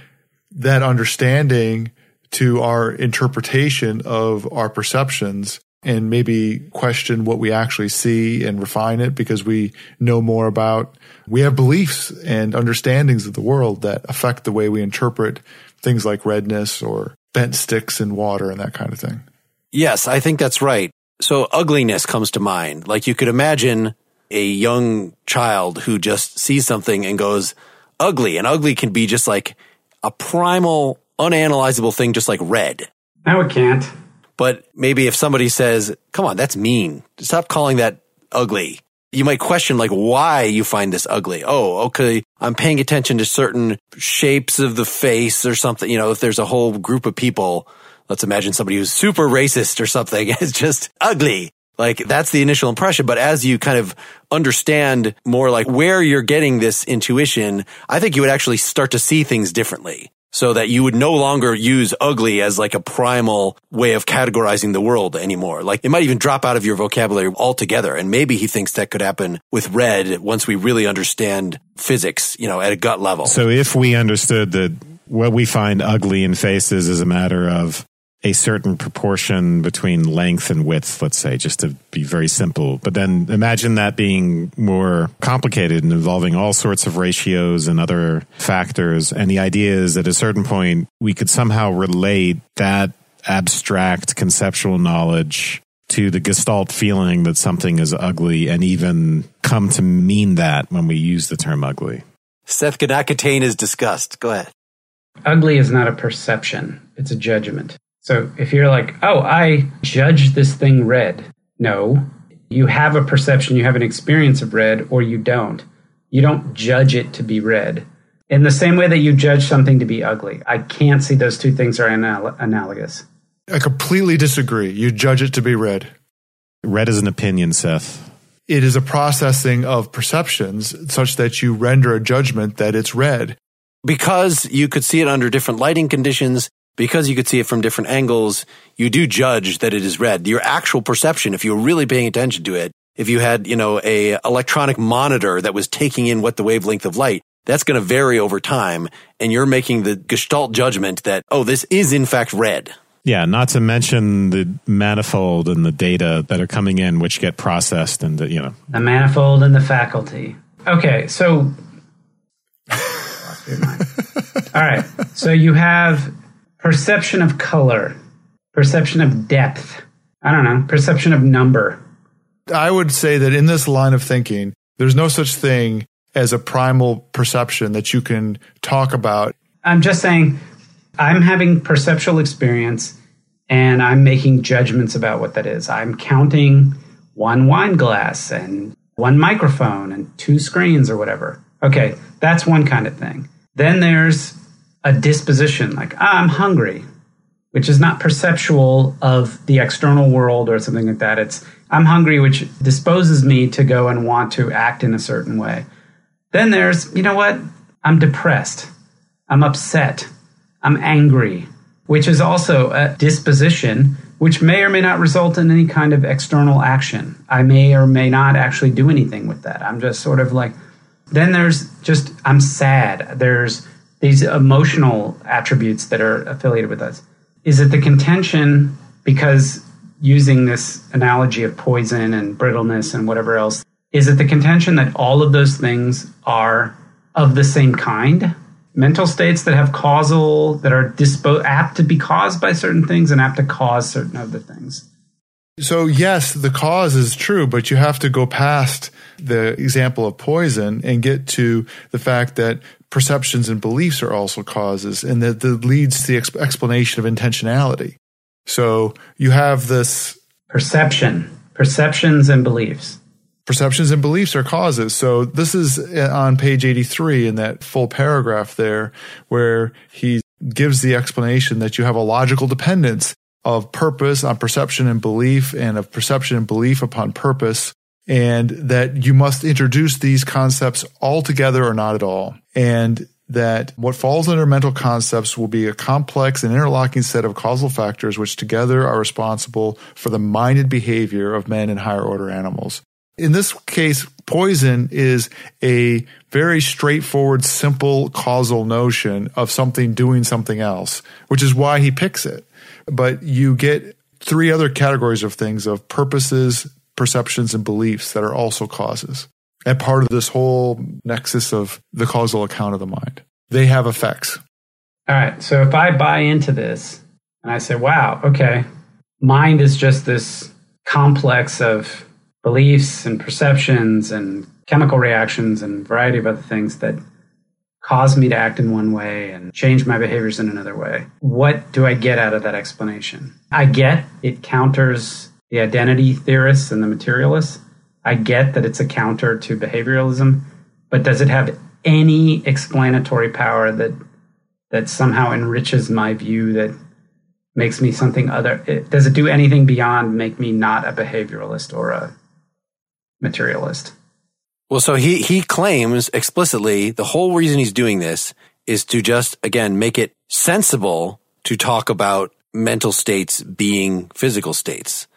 that understanding to our interpretation of our perceptions and maybe question what we actually see and refine it because we know more about we have beliefs and understandings of the world that affect the way we interpret things like redness or bent sticks in water and that kind of thing. Yes, I think that's right. So ugliness comes to mind. Like you could imagine a young child who just sees something and goes ugly and ugly can be just like a primal unanalyzable thing just like red. No, it can't. But maybe if somebody says, come on, that's mean. Stop calling that ugly. You might question like why you find this ugly. Oh, okay. I'm paying attention to certain shapes of the face or something. You know, if there's a whole group of people, let's imagine somebody who's super racist or something is just ugly. Like that's the initial impression. But as you kind of understand more like where you're getting this intuition, I think you would actually start to see things differently so that you would no longer use ugly as like a primal way of categorizing the world anymore. Like it might even drop out of your vocabulary altogether. And maybe he thinks that could happen with red once we really understand physics, you know, at a gut level. So if we understood that what we find ugly in faces is a matter of a certain proportion between length and width, let's say, just to be very simple. But then imagine that being more complicated and involving all sorts of ratios and other factors. And the idea is at a certain point, we could somehow relate that abstract conceptual knowledge to the gestalt feeling that something is ugly and even come to mean that when we use the term ugly. Seth Ganakatane is disgust. Go ahead. Ugly is not a perception, it's a judgment. So if you're like, oh, I judge this thing red, no, you have a perception, you have an experience of red, or you don't. You don't judge it to be red. In the same way that you judge something to be ugly, I can't see those two things are anal- analogous. I completely disagree. You judge it to be red. Red is an opinion, Seth. It is a processing of perceptions such that you render a judgment that it's red. Because you could see it under different lighting conditions, because you could see it from different angles, you do judge that it is red. Your actual perception, if you were really paying attention to it, if you had, you know, a electronic monitor that was taking in what the wavelength of light, that's going to vary over time. And you're making the gestalt judgment that, oh, this is in fact red. Yeah, not to mention the manifold and the data that are coming in, which get processed and, the, you know. The manifold and the faculty. Okay, so. All right, so you have perception of color, perception of depth. I don't know, perception of number. I would say that in this line of thinking, there's no such thing as a primal perception that you can talk about. I'm just saying, I'm having perceptual experience and I'm making judgments about what that is. I'm counting one wine glass and one microphone and two screens or whatever. Okay, that's one kind of thing. Then there's a disposition, like ah, I'm hungry, which is not perceptual of the external world or something like that. It's I'm hungry, which disposes me to go and want to act in a certain way. Then there's, you know what? I'm depressed. I'm upset. I'm angry, which is also a disposition which may or may not result in any kind of external action. I may or may not actually do anything with that. I'm just sort of like, then there's just, I'm sad. There's these emotional attributes that are affiliated with us. Is it the contention because using this analogy of poison and brittleness and whatever else, is it the contention that all of those things are of the same kind? Mental states that have causal, that are dispo- apt to be caused by certain things and apt to cause certain other things. So, yes, the cause is true, but you have to go past the example of poison and get to the fact that perceptions and beliefs are also causes, and that, that leads to the exp- explanation of intentionality. So, you have this perception, perceptions and beliefs. Perceptions and beliefs are causes. So, this is uh, on page 83 in that full paragraph there, where he gives the explanation that you have a logical dependence of purpose on perception and belief and of perception and belief upon purpose and that you must introduce these concepts all together or not at all. And that what falls under mental concepts will be a complex and interlocking set of causal factors which together are responsible for the minded behavior of men and higher order animals. In this case, poison is a very straightforward, simple causal notion of something doing something else, which is why he picks it. But you get three other categories of things of purposes, perceptions, and beliefs that are also causes and part of this whole nexus of the causal account of the mind. They have effects. All right. So if I buy into this and I say, wow, okay, mind is just this complex of beliefs and perceptions and chemical reactions and variety of other things that cause me to act in one way and change my behaviors in another way. What do I get out of that explanation? I get it counters the identity theorists and the materialists. I get that it's a counter to behavioralism, but does it have any explanatory power that that somehow enriches my view that makes me something other does it do anything beyond make me not a behavioralist or a materialist well so he he claims explicitly the whole reason he's doing this is to just again make it sensible to talk about mental states being physical states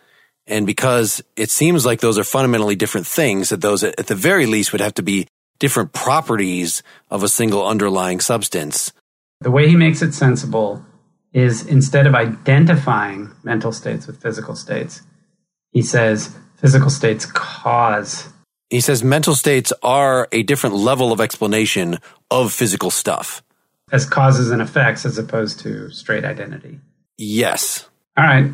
and because it seems like those are fundamentally different things, that those at the very least would have to be different properties of a single underlying substance. The way he makes it sensible is instead of identifying mental states with physical states, he says physical states cause. He says mental states are a different level of explanation of physical stuff. As causes and effects as opposed to straight identity. Yes. All right.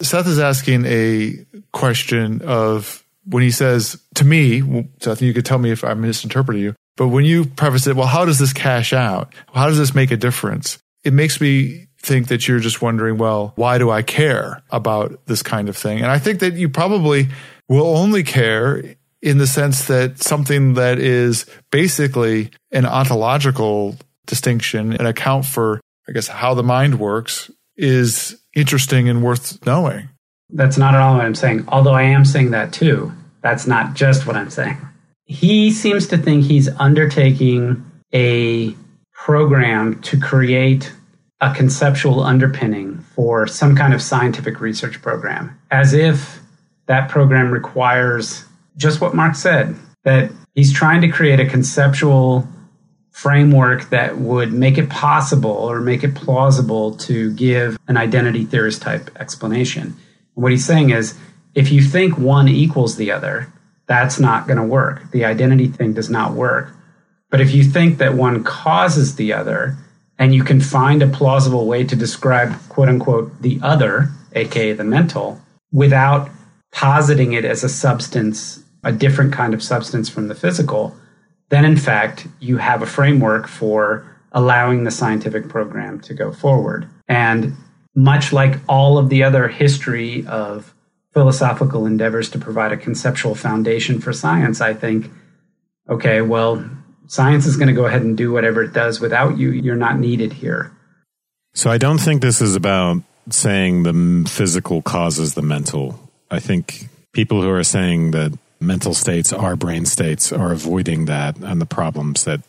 Seth is asking a question of when he says to me, Seth, you could tell me if I'm misinterpreting you, but when you preface it, well, how does this cash out? How does this make a difference? It makes me think that you're just wondering, well, why do I care about this kind of thing? And I think that you probably will only care in the sense that something that is basically an ontological distinction, an account for, I guess, how the mind works is interesting and worth knowing. That's not at all what I'm saying, although I am saying that too. That's not just what I'm saying. He seems to think he's undertaking a program to create a conceptual underpinning for some kind of scientific research program, as if that program requires just what Mark said that he's trying to create a conceptual framework that would make it possible or make it plausible to give an identity theorist type explanation. And what he's saying is if you think one equals the other, that's not going to work. The identity thing does not work. But if you think that one causes the other, and you can find a plausible way to describe quote unquote the other, aka the mental, without positing it as a substance, a different kind of substance from the physical, then in fact you have a framework for allowing the scientific program to go forward. And much like all of the other history of philosophical endeavors to provide a conceptual foundation for science, I think, okay, well, science is going to go ahead and do whatever it does without you. You're not needed here. So I don't think this is about saying the physical causes the mental. I think people who are saying that mental states are brain states are avoiding that and the problems that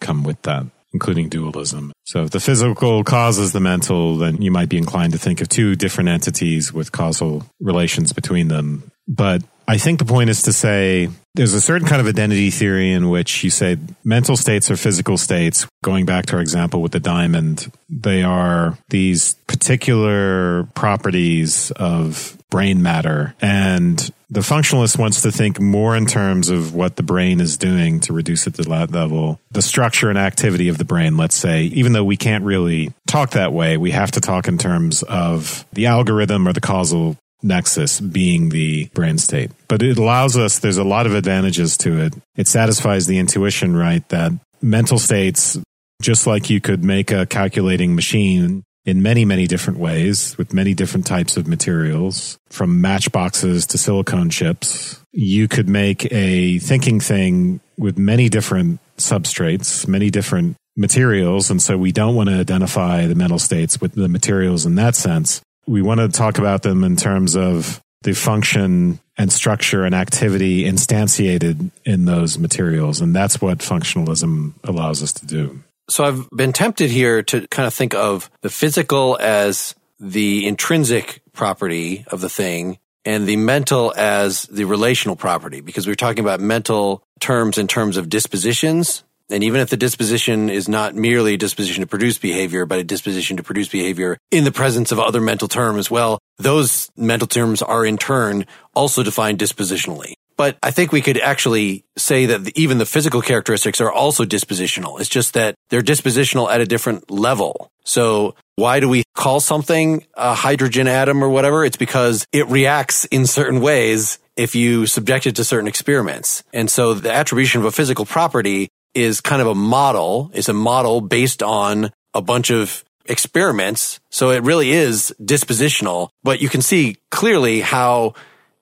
come with that, including dualism. So if the physical causes the mental, then you might be inclined to think of two different entities with causal relations between them. But I think the point is to say there's a certain kind of identity theory in which you say mental states are physical states. Going back to our example with the diamond, they are these particular properties of brain matter. And the functionalist wants to think more in terms of what the brain is doing to reduce it to that level. The structure and activity of the brain, let's say, even though we can't really talk that way, we have to talk in terms of the algorithm or the causal nexus being the brain state. But it allows us, there's a lot of advantages to it. It satisfies the intuition, right? That mental states, just like you could make a calculating machine in many, many different ways with many different types of materials, from matchboxes to silicone chips, you could make a thinking thing with many different substrates, many different materials. And so we don't want to identify the mental states with the materials in that sense we want to talk about them in terms of the function and structure and activity instantiated in those materials. And that's what functionalism allows us to do. So I've been tempted here to kind of think of the physical as the intrinsic property of the thing and the mental as the relational property because we're talking about mental terms in terms of dispositions. And even if the disposition is not merely a disposition to produce behavior, but a disposition to produce behavior in the presence of other mental terms, well, those mental terms are in turn also defined dispositionally. But I think we could actually say that even the physical characteristics are also dispositional. It's just that they're dispositional at a different level. So why do we call something a hydrogen atom or whatever? It's because it reacts in certain ways if you subject it to certain experiments. And so the attribution of a physical property is kind of a model. It's a model based on a bunch of experiments. So it really is dispositional, but you can see clearly how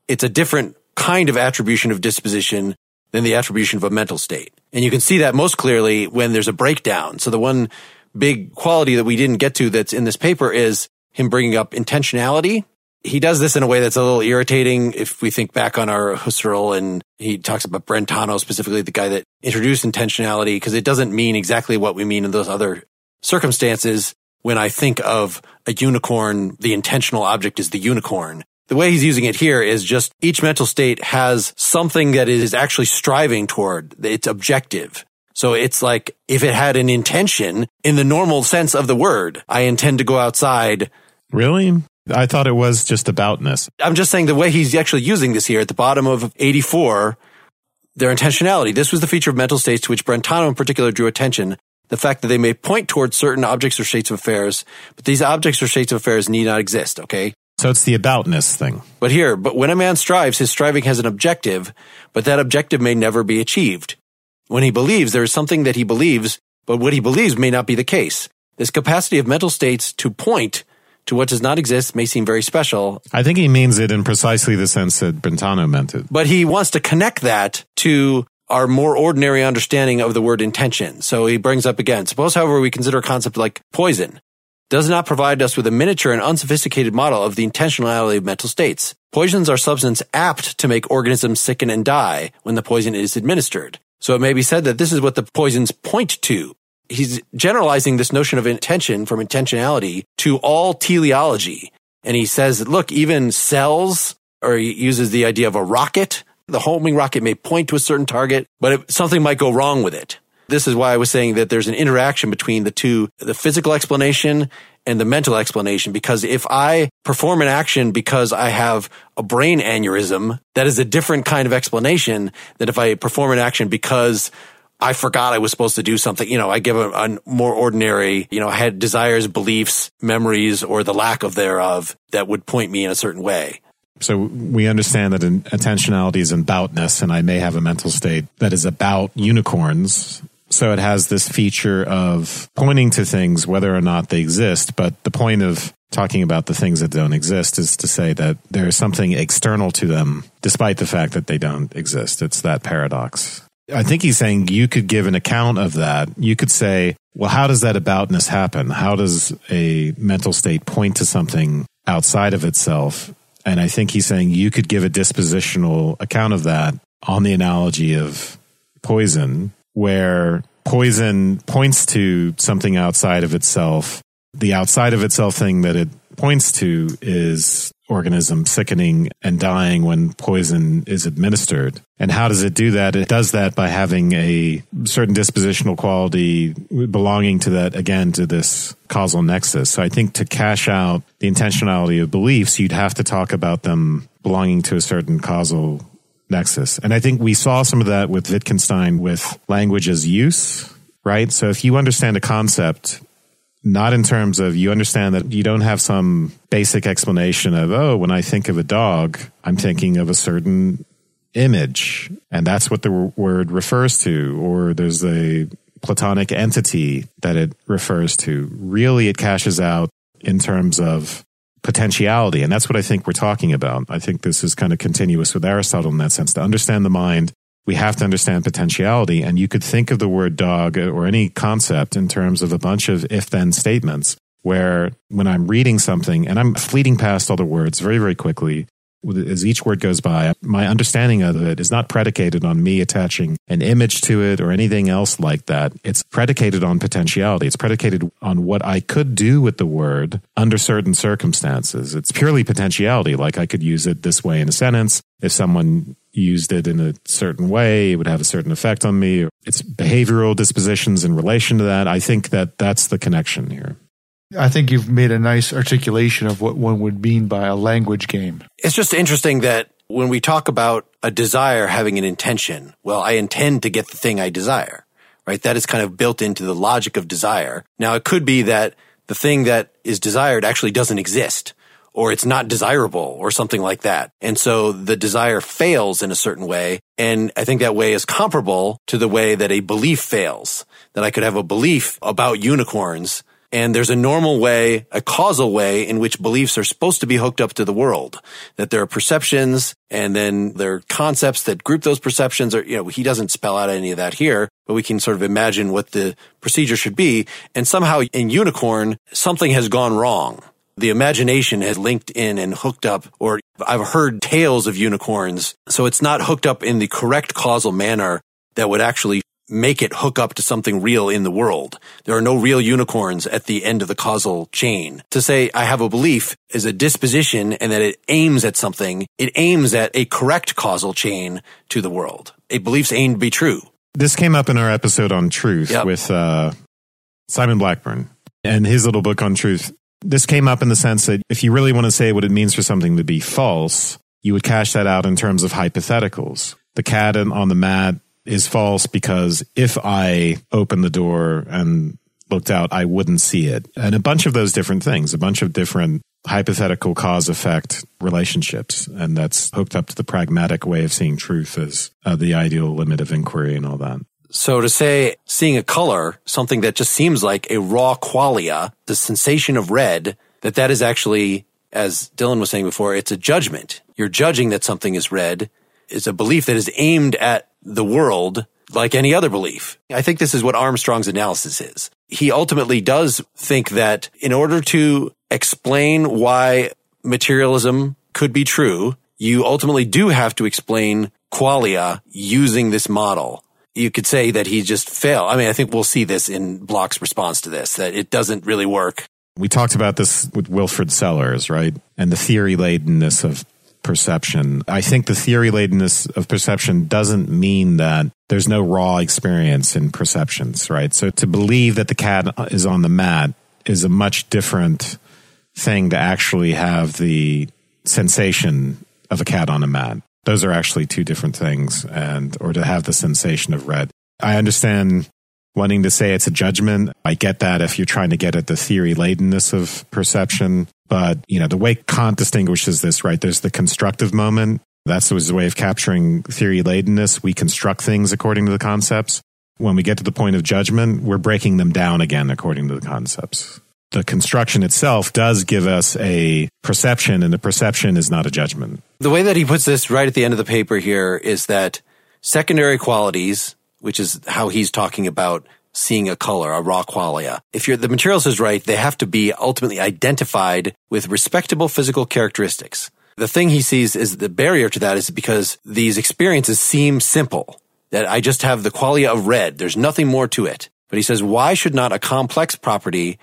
it's a different kind of attribution of disposition than the attribution of a mental state. And you can see that most clearly when there's a breakdown. So the one big quality that we didn't get to that's in this paper is him bringing up intentionality. He does this in a way that's a little irritating if we think back on our Husserl and he talks about Brentano, specifically the guy that introduced intentionality, because it doesn't mean exactly what we mean in those other circumstances. When I think of a unicorn, the intentional object is the unicorn. The way he's using it here is just each mental state has something that it is actually striving toward. It's objective. So it's like if it had an intention in the normal sense of the word, I intend to go outside. Really? I thought it was just aboutness. I'm just saying the way he's actually using this here at the bottom of 84, their intentionality. This was the feature of mental states to which Brentano in particular drew attention. The fact that they may point towards certain objects or states of affairs, but these objects or states of affairs need not exist. Okay. So it's the aboutness thing. But here, but when a man strives, his striving has an objective, but that objective may never be achieved. When he believes, there is something that he believes, but what he believes may not be the case. This capacity of mental states to point to what does not exist may seem very special. I think he means it in precisely the sense that Brentano meant it. But he wants to connect that to our more ordinary understanding of the word intention. So he brings up again, suppose, however, we consider a concept like poison does not provide us with a miniature and unsophisticated model of the intentionality of mental states. Poisons are substances apt to make organisms sicken and die when the poison is administered. So it may be said that this is what the poisons point to. He's generalizing this notion of intention from intentionality to all teleology. And he says, look, even cells, or he uses the idea of a rocket. The homing rocket may point to a certain target, but it, something might go wrong with it. This is why I was saying that there's an interaction between the two, the physical explanation and the mental explanation. Because if I perform an action because I have a brain aneurysm, that is a different kind of explanation than if I perform an action because I forgot I was supposed to do something. You know, I give a, a, more ordinary, you know, I had desires, beliefs, memories, or the lack of thereof that would point me in a certain way. So we understand that intentionality is aboutness, and I may have a mental state that is about unicorns. So it has this feature of pointing to things, whether or not they exist. But the point of talking about the things that don't exist is to say that there is something external to them, despite the fact that they don't exist. It's that paradox. I think he's saying you could give an account of that. You could say, well, how does that aboutness happen? How does a mental state point to something outside of itself? And I think he's saying you could give a dispositional account of that on the analogy of poison, where poison points to something outside of itself. The outside of itself thing that it points to is organism sickening and dying when poison is administered. And how does it do that? It does that by having a certain dispositional quality belonging to that, again, to this causal nexus. So I think to cash out the intentionality of beliefs, you'd have to talk about them belonging to a certain causal nexus. And I think we saw some of that with Wittgenstein with language as use, right? So if you understand a concept not in terms of you understand that you don't have some basic explanation of, oh, when I think of a dog, I'm thinking of a certain image. And that's what the word refers to. Or there's a platonic entity that it refers to. Really, it cashes out in terms of potentiality. And that's what I think we're talking about. I think this is kind of continuous with Aristotle in that sense. To understand the mind, we have to understand potentiality. And you could think of the word dog or any concept in terms of a bunch of if then statements where when I'm reading something and I'm fleeting past all the words very, very quickly, as each word goes by, my understanding of it is not predicated on me attaching an image to it or anything else like that. It's predicated on potentiality. It's predicated on what I could do with the word under certain circumstances. It's purely potentiality. Like I could use it this way in a sentence. If someone used it in a certain way, it would have a certain effect on me. It's behavioral dispositions in relation to that. I think that that's the connection here. I think you've made a nice articulation of what one would mean by a language game. It's just interesting that when we talk about a desire having an intention, well, I intend to get the thing I desire, right? That is kind of built into the logic of desire. Now, it could be that the thing that is desired actually doesn't exist or it's not desirable or something like that. And so the desire fails in a certain way. And I think that way is comparable to the way that a belief fails, that I could have a belief about unicorns and there's a normal way, a causal way in which beliefs are supposed to be hooked up to the world, that there are perceptions and then there are concepts that group those perceptions or, you know, he doesn't spell out any of that here, but we can sort of imagine what the procedure should be. And somehow in unicorn, something has gone wrong. The imagination has linked in and hooked up, or I've heard tales of unicorns. So it's not hooked up in the correct causal manner that would actually make it hook up to something real in the world. There are no real unicorns at the end of the causal chain. To say I have a belief is a disposition and that it aims at something. It aims at a correct causal chain to the world. A belief's aim to be true. This came up in our episode on truth yep. with uh, Simon Blackburn and his little book on truth. This came up in the sense that if you really want to say what it means for something to be false, you would cash that out in terms of hypotheticals. The cat on the mat is false because if I opened the door and looked out, I wouldn't see it. And a bunch of those different things, a bunch of different hypothetical cause effect relationships. And that's hooked up to the pragmatic way of seeing truth as uh, the ideal limit of inquiry and all that. So to say seeing a color, something that just seems like a raw qualia, the sensation of red, that that is actually, as Dylan was saying before, it's a judgment. You're judging that something is red. It's a belief that is aimed at the world like any other belief. I think this is what Armstrong's analysis is. He ultimately does think that in order to explain why materialism could be true, you ultimately do have to explain qualia using this model. You could say that he just failed. I mean, I think we'll see this in Block's response to this, that it doesn't really work. We talked about this with Wilfrid Sellars, right? And the theory ladenness of perception. I think the theory ladenness of perception doesn't mean that there's no raw experience in perceptions, right? So to believe that the cat is on the mat is a much different thing to actually have the sensation of a cat on a mat. Those are actually two different things and or to have the sensation of red. I understand wanting to say it's a judgment. I get that if you're trying to get at the theory ladenness of perception. But, you know, the way Kant distinguishes this, right? There's the constructive moment. That's his way of capturing theory ladenness. We construct things according to the concepts. When we get to the point of judgment, we're breaking them down again according to the concepts. The construction itself does give us a perception, and the perception is not a judgment. The way that he puts this right at the end of the paper here is that secondary qualities, which is how he's talking about seeing a color, a raw qualia. If you're, the materials is right, they have to be ultimately identified with respectable physical characteristics. The thing he sees is the barrier to that is because these experiences seem simple. That I just have the qualia of red. There's nothing more to it. But he says, why should not a complex property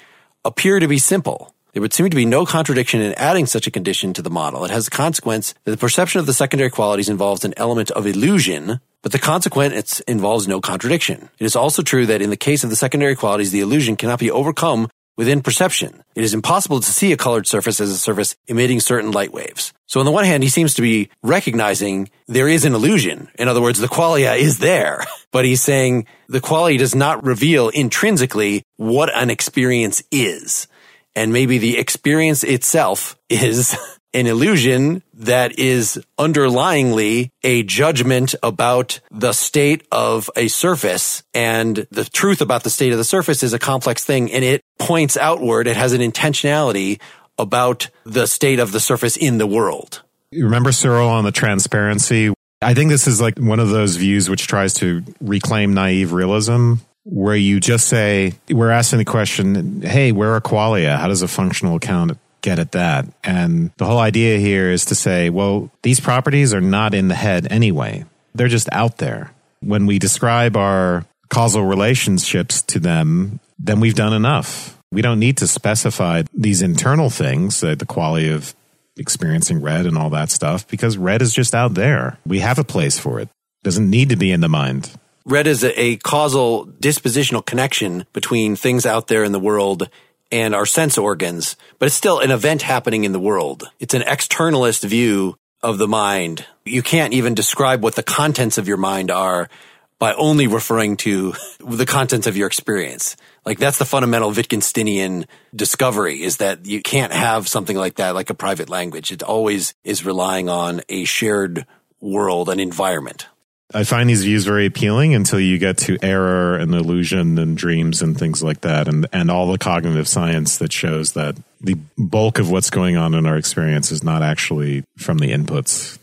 appear to be simple? There would seem to be no contradiction in adding such a condition to the model. It has the consequence that the perception of the secondary qualities involves an element of illusion, but the consequence involves no contradiction. It is also true that in the case of the secondary qualities, the illusion cannot be overcome within perception. It is impossible to see a colored surface as a surface emitting certain light waves. So on the one hand, he seems to be recognizing there is an illusion. In other words, the qualia is there, but he's saying the quality does not reveal intrinsically what an experience is. And maybe the experience itself is an illusion that is underlyingly a judgment about the state of a surface. And the truth about the state of the surface is a complex thing and it points outward. It has an intentionality about the state of the surface in the world. You remember Cyril on the transparency? I think this is like one of those views which tries to reclaim naive realism where you just say, we're asking the question, hey, where are qualia? How does a functional account get at that. And the whole idea here is to say, well, these properties are not in the head anyway. They're just out there. When we describe our causal relationships to them, then we've done enough. We don't need to specify these internal things, the quality of experiencing red and all that stuff, because red is just out there. We have a place for it. Doesn't need to be in the mind. Red is a causal dispositional connection between things out there in the world and our sense organs, but it's still an event happening in the world. It's an externalist view of the mind. You can't even describe what the contents of your mind are by only referring to the contents of your experience. Like that's the fundamental Wittgensteinian discovery is that you can't have something like that, like a private language. It always is relying on a shared world, an environment. I find these views very appealing until you get to error and illusion and dreams and things like that, and and all the cognitive science that shows that the bulk of what's going on in our experience is not actually from the inputs,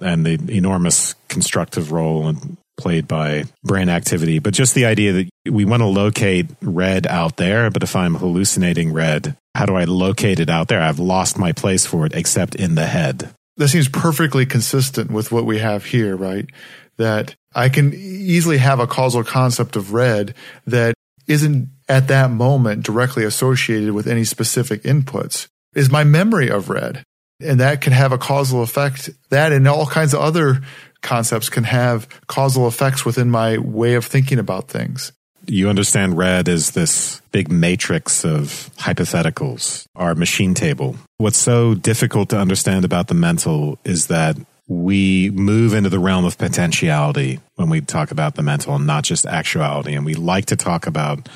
and the enormous constructive role played by brain activity, but just the idea that we want to locate red out there. But if I'm hallucinating red, how do I locate it out there? I've lost my place for it, except in the head. That seems perfectly consistent with what we have here, right? That I can easily have a causal concept of red that isn't at that moment directly associated with any specific inputs is my memory of red. And that can have a causal effect. That and all kinds of other concepts can have causal effects within my way of thinking about things. You understand red as this big matrix of hypotheticals, our machine table. What's so difficult to understand about the mental is that we move into the realm of potentiality when we talk about the mental and not just actuality. And we like to talk about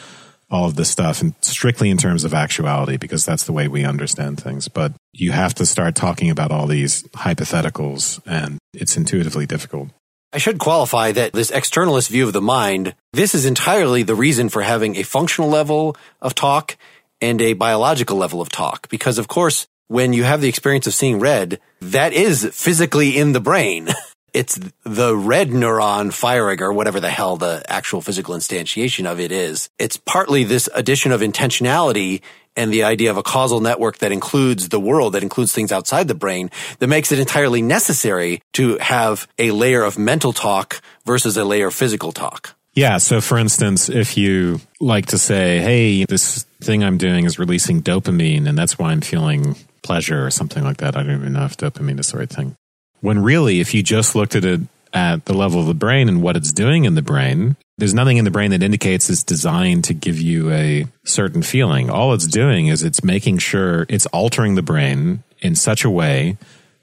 all of this stuff and strictly in terms of actuality because that's the way we understand things. But you have to start talking about all these hypotheticals and it's intuitively difficult. I should qualify that this externalist view of the mind, this is entirely the reason for having a functional level of talk and a biological level of talk. Because of course, when you have the experience of seeing red, that is physically in the brain. It's the red neuron firing or whatever the hell the actual physical instantiation of it is. It's partly this addition of intentionality and the idea of a causal network that includes the world, that includes things outside the brain, that makes it entirely necessary to have a layer of mental talk versus a layer of physical talk. Yeah. So, for instance, if you like to say, hey, this thing I'm doing is releasing dopamine, and that's why I'm feeling pleasure or something like that. I don't even know if dopamine is the right thing. When really, if you just looked at it at the level of the brain and what it's doing in the brain, there's nothing in the brain that indicates it's designed to give you a certain feeling. All it's doing is it's making sure it's altering the brain in such a way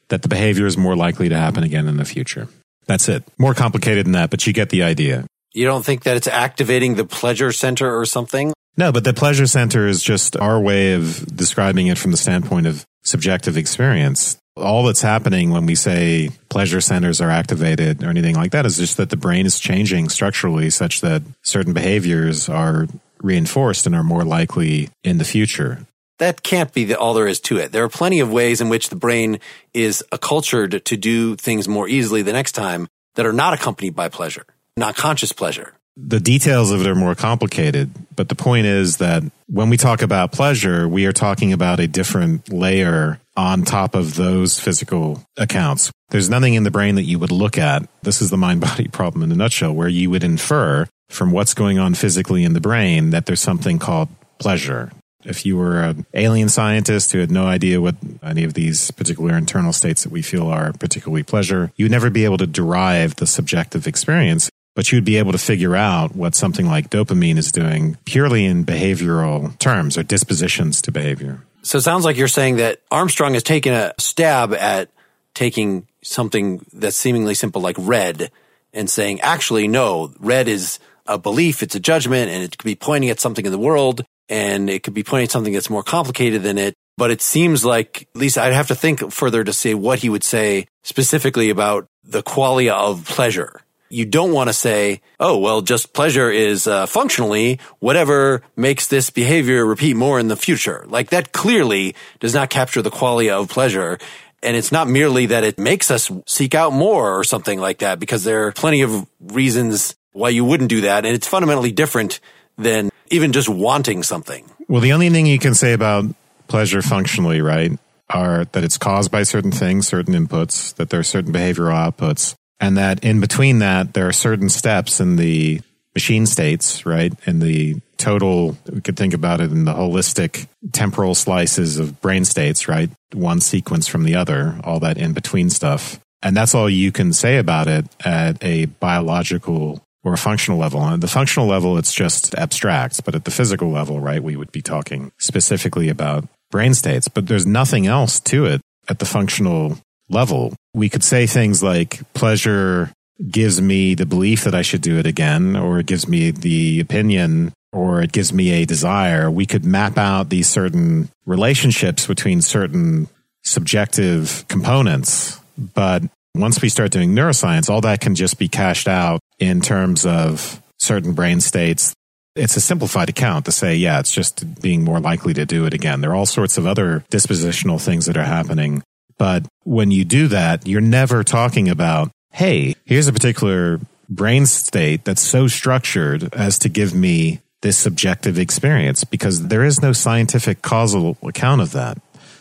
that the behavior is more likely to happen again in the future. That's it. More complicated than that, but you get the idea. You don't think that it's activating the pleasure center or something? No, but the pleasure center is just our way of describing it from the standpoint of subjective experience. All that's happening when we say pleasure centers are activated or anything like that is just that the brain is changing structurally such that certain behaviors are reinforced and are more likely in the future. That can't be the, all there is to it. There are plenty of ways in which the brain is acculturated to do things more easily the next time that are not accompanied by pleasure, not conscious pleasure the details of it are more complicated, but the point is that when we talk about pleasure, we are talking about a different layer on top of those physical accounts. There's nothing in the brain that you would look at. This is the mind body problem in a nutshell, where you would infer from what's going on physically in the brain that there's something called pleasure. If you were an alien scientist who had no idea what any of these particular internal states that we feel are particularly pleasure, you'd never be able to derive the subjective experience but you'd be able to figure out what something like dopamine is doing purely in behavioral terms or dispositions to behavior. So it sounds like you're saying that Armstrong has taken a stab at taking something that's seemingly simple like red and saying, actually, no, red is a belief, it's a judgment, and it could be pointing at something in the world, and it could be pointing at something that's more complicated than it. But it seems like, at least I'd have to think further to say what he would say specifically about the qualia of pleasure you don't want to say, oh, well, just pleasure is uh, functionally whatever makes this behavior repeat more in the future. Like that clearly does not capture the quality of pleasure. And it's not merely that it makes us seek out more or something like that, because there are plenty of reasons why you wouldn't do that. And it's fundamentally different than even just wanting something. Well, the only thing you can say about pleasure functionally, right, are that it's caused by certain things, certain inputs, that there are certain behavioral outputs, and that in between that, there are certain steps in the machine states, right? In the total, we could think about it in the holistic temporal slices of brain states, right? One sequence from the other, all that in between stuff. And that's all you can say about it at a biological or a functional level. On the functional level, it's just abstract, but at the physical level, right, we would be talking specifically about brain states, but there's nothing else to it at the functional level. We could say things like pleasure gives me the belief that I should do it again, or it gives me the opinion, or it gives me a desire. We could map out these certain relationships between certain subjective components. But once we start doing neuroscience, all that can just be cashed out in terms of certain brain states. It's a simplified account to say, yeah, it's just being more likely to do it again. There are all sorts of other dispositional things that are happening. But when you do that, you're never talking about, hey, here's a particular brain state that's so structured as to give me this subjective experience because there is no scientific causal account of that.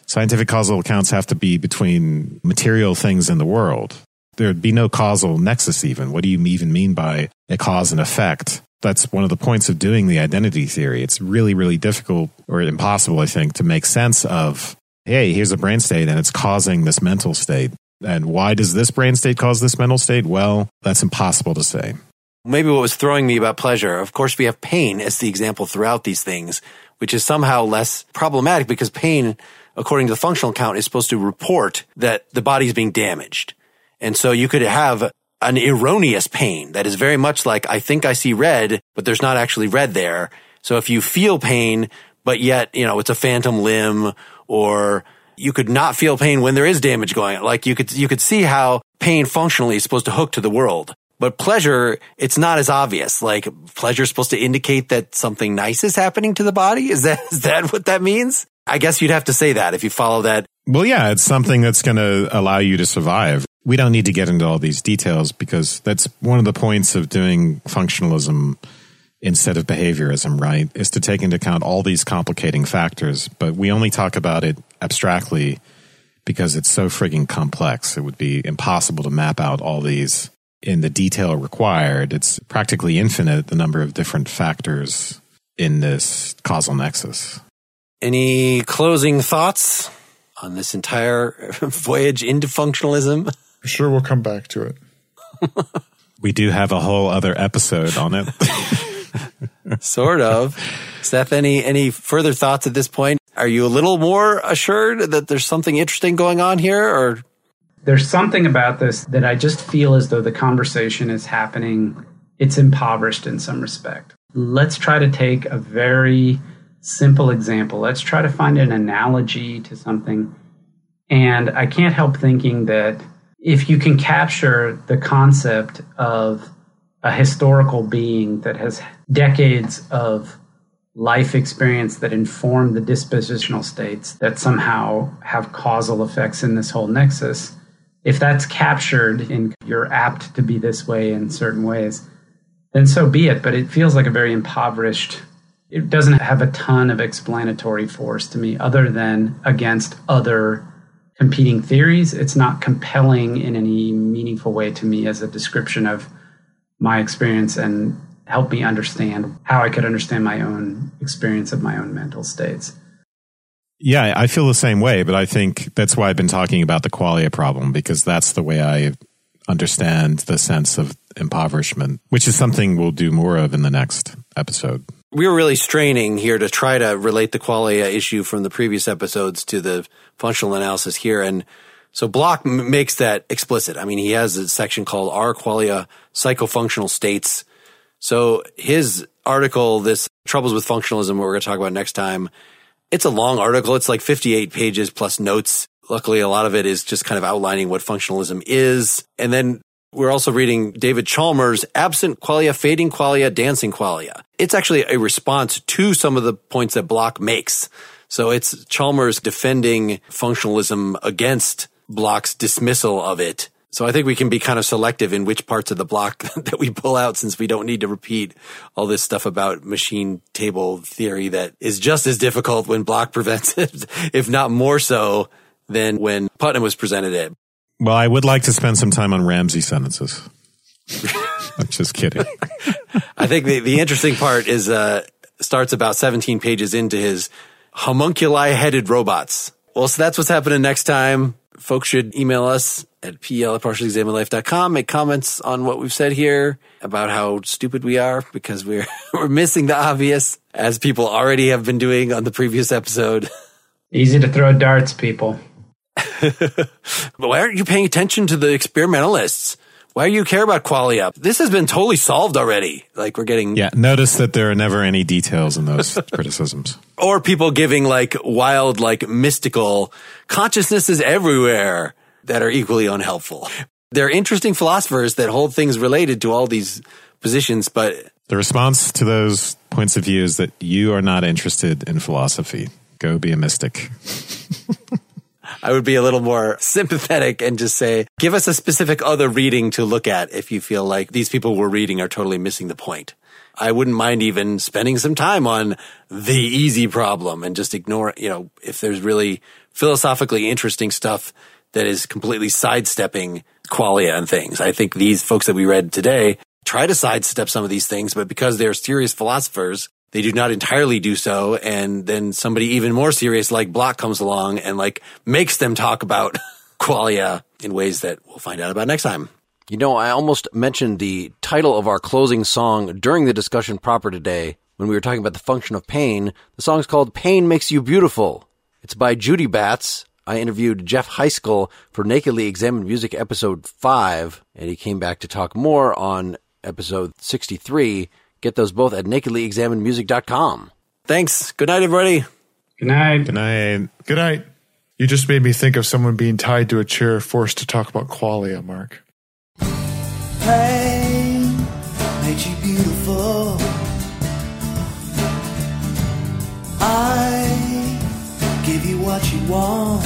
Scientific causal accounts have to be between material things in the world. There'd be no causal nexus, even. What do you even mean by a cause and effect? That's one of the points of doing the identity theory. It's really, really difficult or impossible, I think, to make sense of, hey, here's a brain state and it's causing this mental state. And why does this brain state cause this mental state? Well, that's impossible to say. Maybe what was throwing me about pleasure, of course, we have pain as the example throughout these things, which is somehow less problematic because pain according to the functional account, is supposed to report that the body is being damaged. And so you could have an erroneous pain that is very much like, I think I see red, but there's not actually red there. So if you feel pain, but yet, you know, it's a phantom limb or you could not feel pain when there is damage going on. Like you could, you could see how pain functionally is supposed to hook to the world. But pleasure, it's not as obvious. Like pleasure is supposed to indicate that something nice is happening to the body. Is that, is that what that means? I guess you'd have to say that if you follow that. Well, yeah, it's something that's going to allow you to survive. We don't need to get into all these details because that's one of the points of doing functionalism instead of behaviorism, right? Is to take into account all these complicating factors, but we only talk about it abstractly because it's so frigging complex. It would be impossible to map out all these in the detail required. It's practically infinite, the number of different factors in this causal nexus. Any closing thoughts on this entire voyage into functionalism? I'm Sure, we'll come back to it. we do have a whole other episode on it. sort of. Seth, any any further thoughts at this point? Are you a little more assured that there's something interesting going on here or there's something about this that I just feel as though the conversation is happening it's impoverished in some respect. Let's try to take a very simple example. Let's try to find an analogy to something. And I can't help thinking that if you can capture the concept of a historical being that has decades of life experience that inform the dispositional states that somehow have causal effects in this whole nexus, if that's captured and you're apt to be this way in certain ways, then so be it. But it feels like a very impoverished it doesn't have a ton of explanatory force to me other than against other competing theories. It's not compelling in any meaningful way to me as a description of my experience and help me understand how I could understand my own experience of my own mental states. Yeah, I feel the same way, but I think that's why I've been talking about the qualia problem because that's the way I understand the sense of impoverishment, which is something we'll do more of in the next episode we were really straining here to try to relate the qualia issue from the previous episodes to the functional analysis here. And so Block m- makes that explicit. I mean, he has a section called "Are Qualia Psychofunctional States? So his article, this Troubles with Functionalism, we're going to talk about next time, it's a long article. It's like 58 pages plus notes. Luckily, a lot of it is just kind of outlining what functionalism is. And then we're also reading David Chalmers' Absent Qualia, Fading Qualia, Dancing Qualia. It's actually a response to some of the points that Block makes. So it's Chalmers defending functionalism against Block's dismissal of it. So I think we can be kind of selective in which parts of the block that we pull out since we don't need to repeat all this stuff about machine table theory that is just as difficult when Block prevents it, if not more so than when Putnam was presented it. Well, I would like to spend some time on Ramsey sentences. I'm just kidding. I think the, the interesting part is uh, starts about 17 pages into his homunculi headed robots. Well, so that's what's happening next time. Folks should email us at pl at partiallyexaminedlife.com. Make comments on what we've said here about how stupid we are because we're, we're missing the obvious as people already have been doing on the previous episode. Easy to throw darts, people. but why aren't you paying attention to the experimentalists? Why do you care about qualia? This has been totally solved already. Like we're getting Yeah, notice that there are never any details in those criticisms. or people giving like wild, like mystical consciousnesses everywhere that are equally unhelpful. They're interesting philosophers that hold things related to all these positions, but The response to those points of view is that you are not interested in philosophy. Go be a mystic. I would be a little more sympathetic and just say, give us a specific other reading to look at if you feel like these people we're reading are totally missing the point. I wouldn't mind even spending some time on the easy problem and just ignore, you know, if there's really philosophically interesting stuff that is completely sidestepping qualia and things. I think these folks that we read today try to sidestep some of these things, but because they're serious philosophers, they do not entirely do so. And then somebody even more serious like Block comes along and like makes them talk about qualia in ways that we'll find out about next time. You know, I almost mentioned the title of our closing song during the discussion proper today when we were talking about the function of pain. The song's called Pain Makes You Beautiful. It's by JudyBats. I interviewed Jeff Heiskell for Nakedly Examined Music episode 5, and he came back to talk more on episode 63. Get those both at nakedlyexaminedmusic.com. Thanks. Good night, everybody. Good night. And I, Good night. You just made me think of someone being tied to a chair, forced to talk about qualia, Mark. pain makes you beautiful. I give you what you want.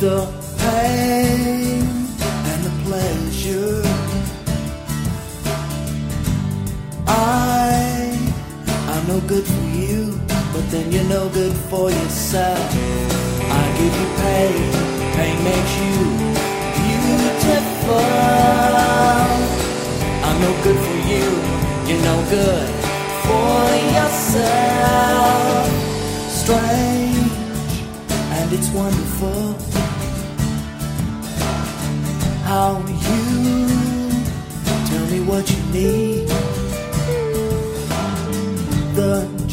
The pain I I'm no good for you, but then you're no good for yourself. I give you pain, pain makes you beautiful. I'm no good for you, you're no good for yourself. Strange, and it's wonderful how you tell me what you need.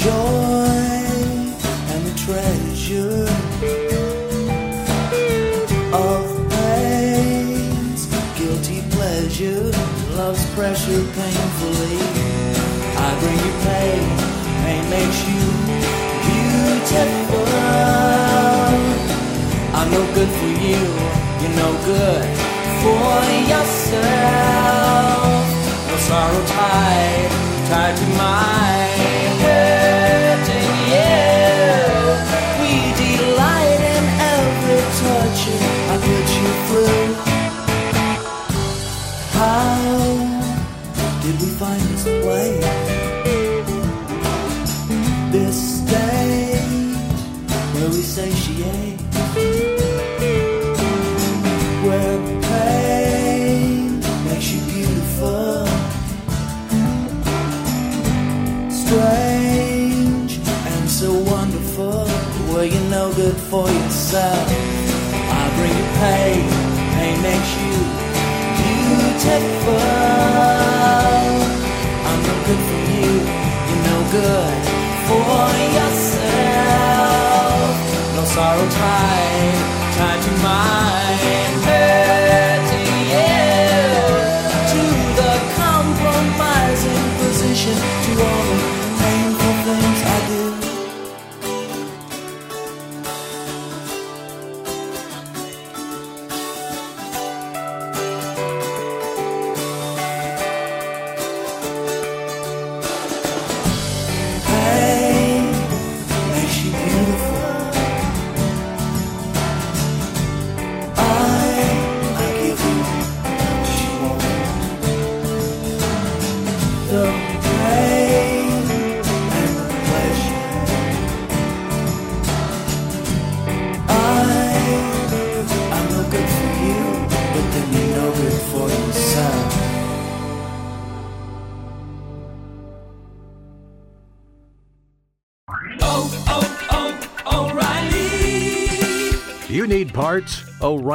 Joy and the treasure of guilty pleasure, love's pressure painfully. I bring you pain, pain makes you beautiful. I'm no good for you, you're no good for yourself. No sorrow tied, tied to my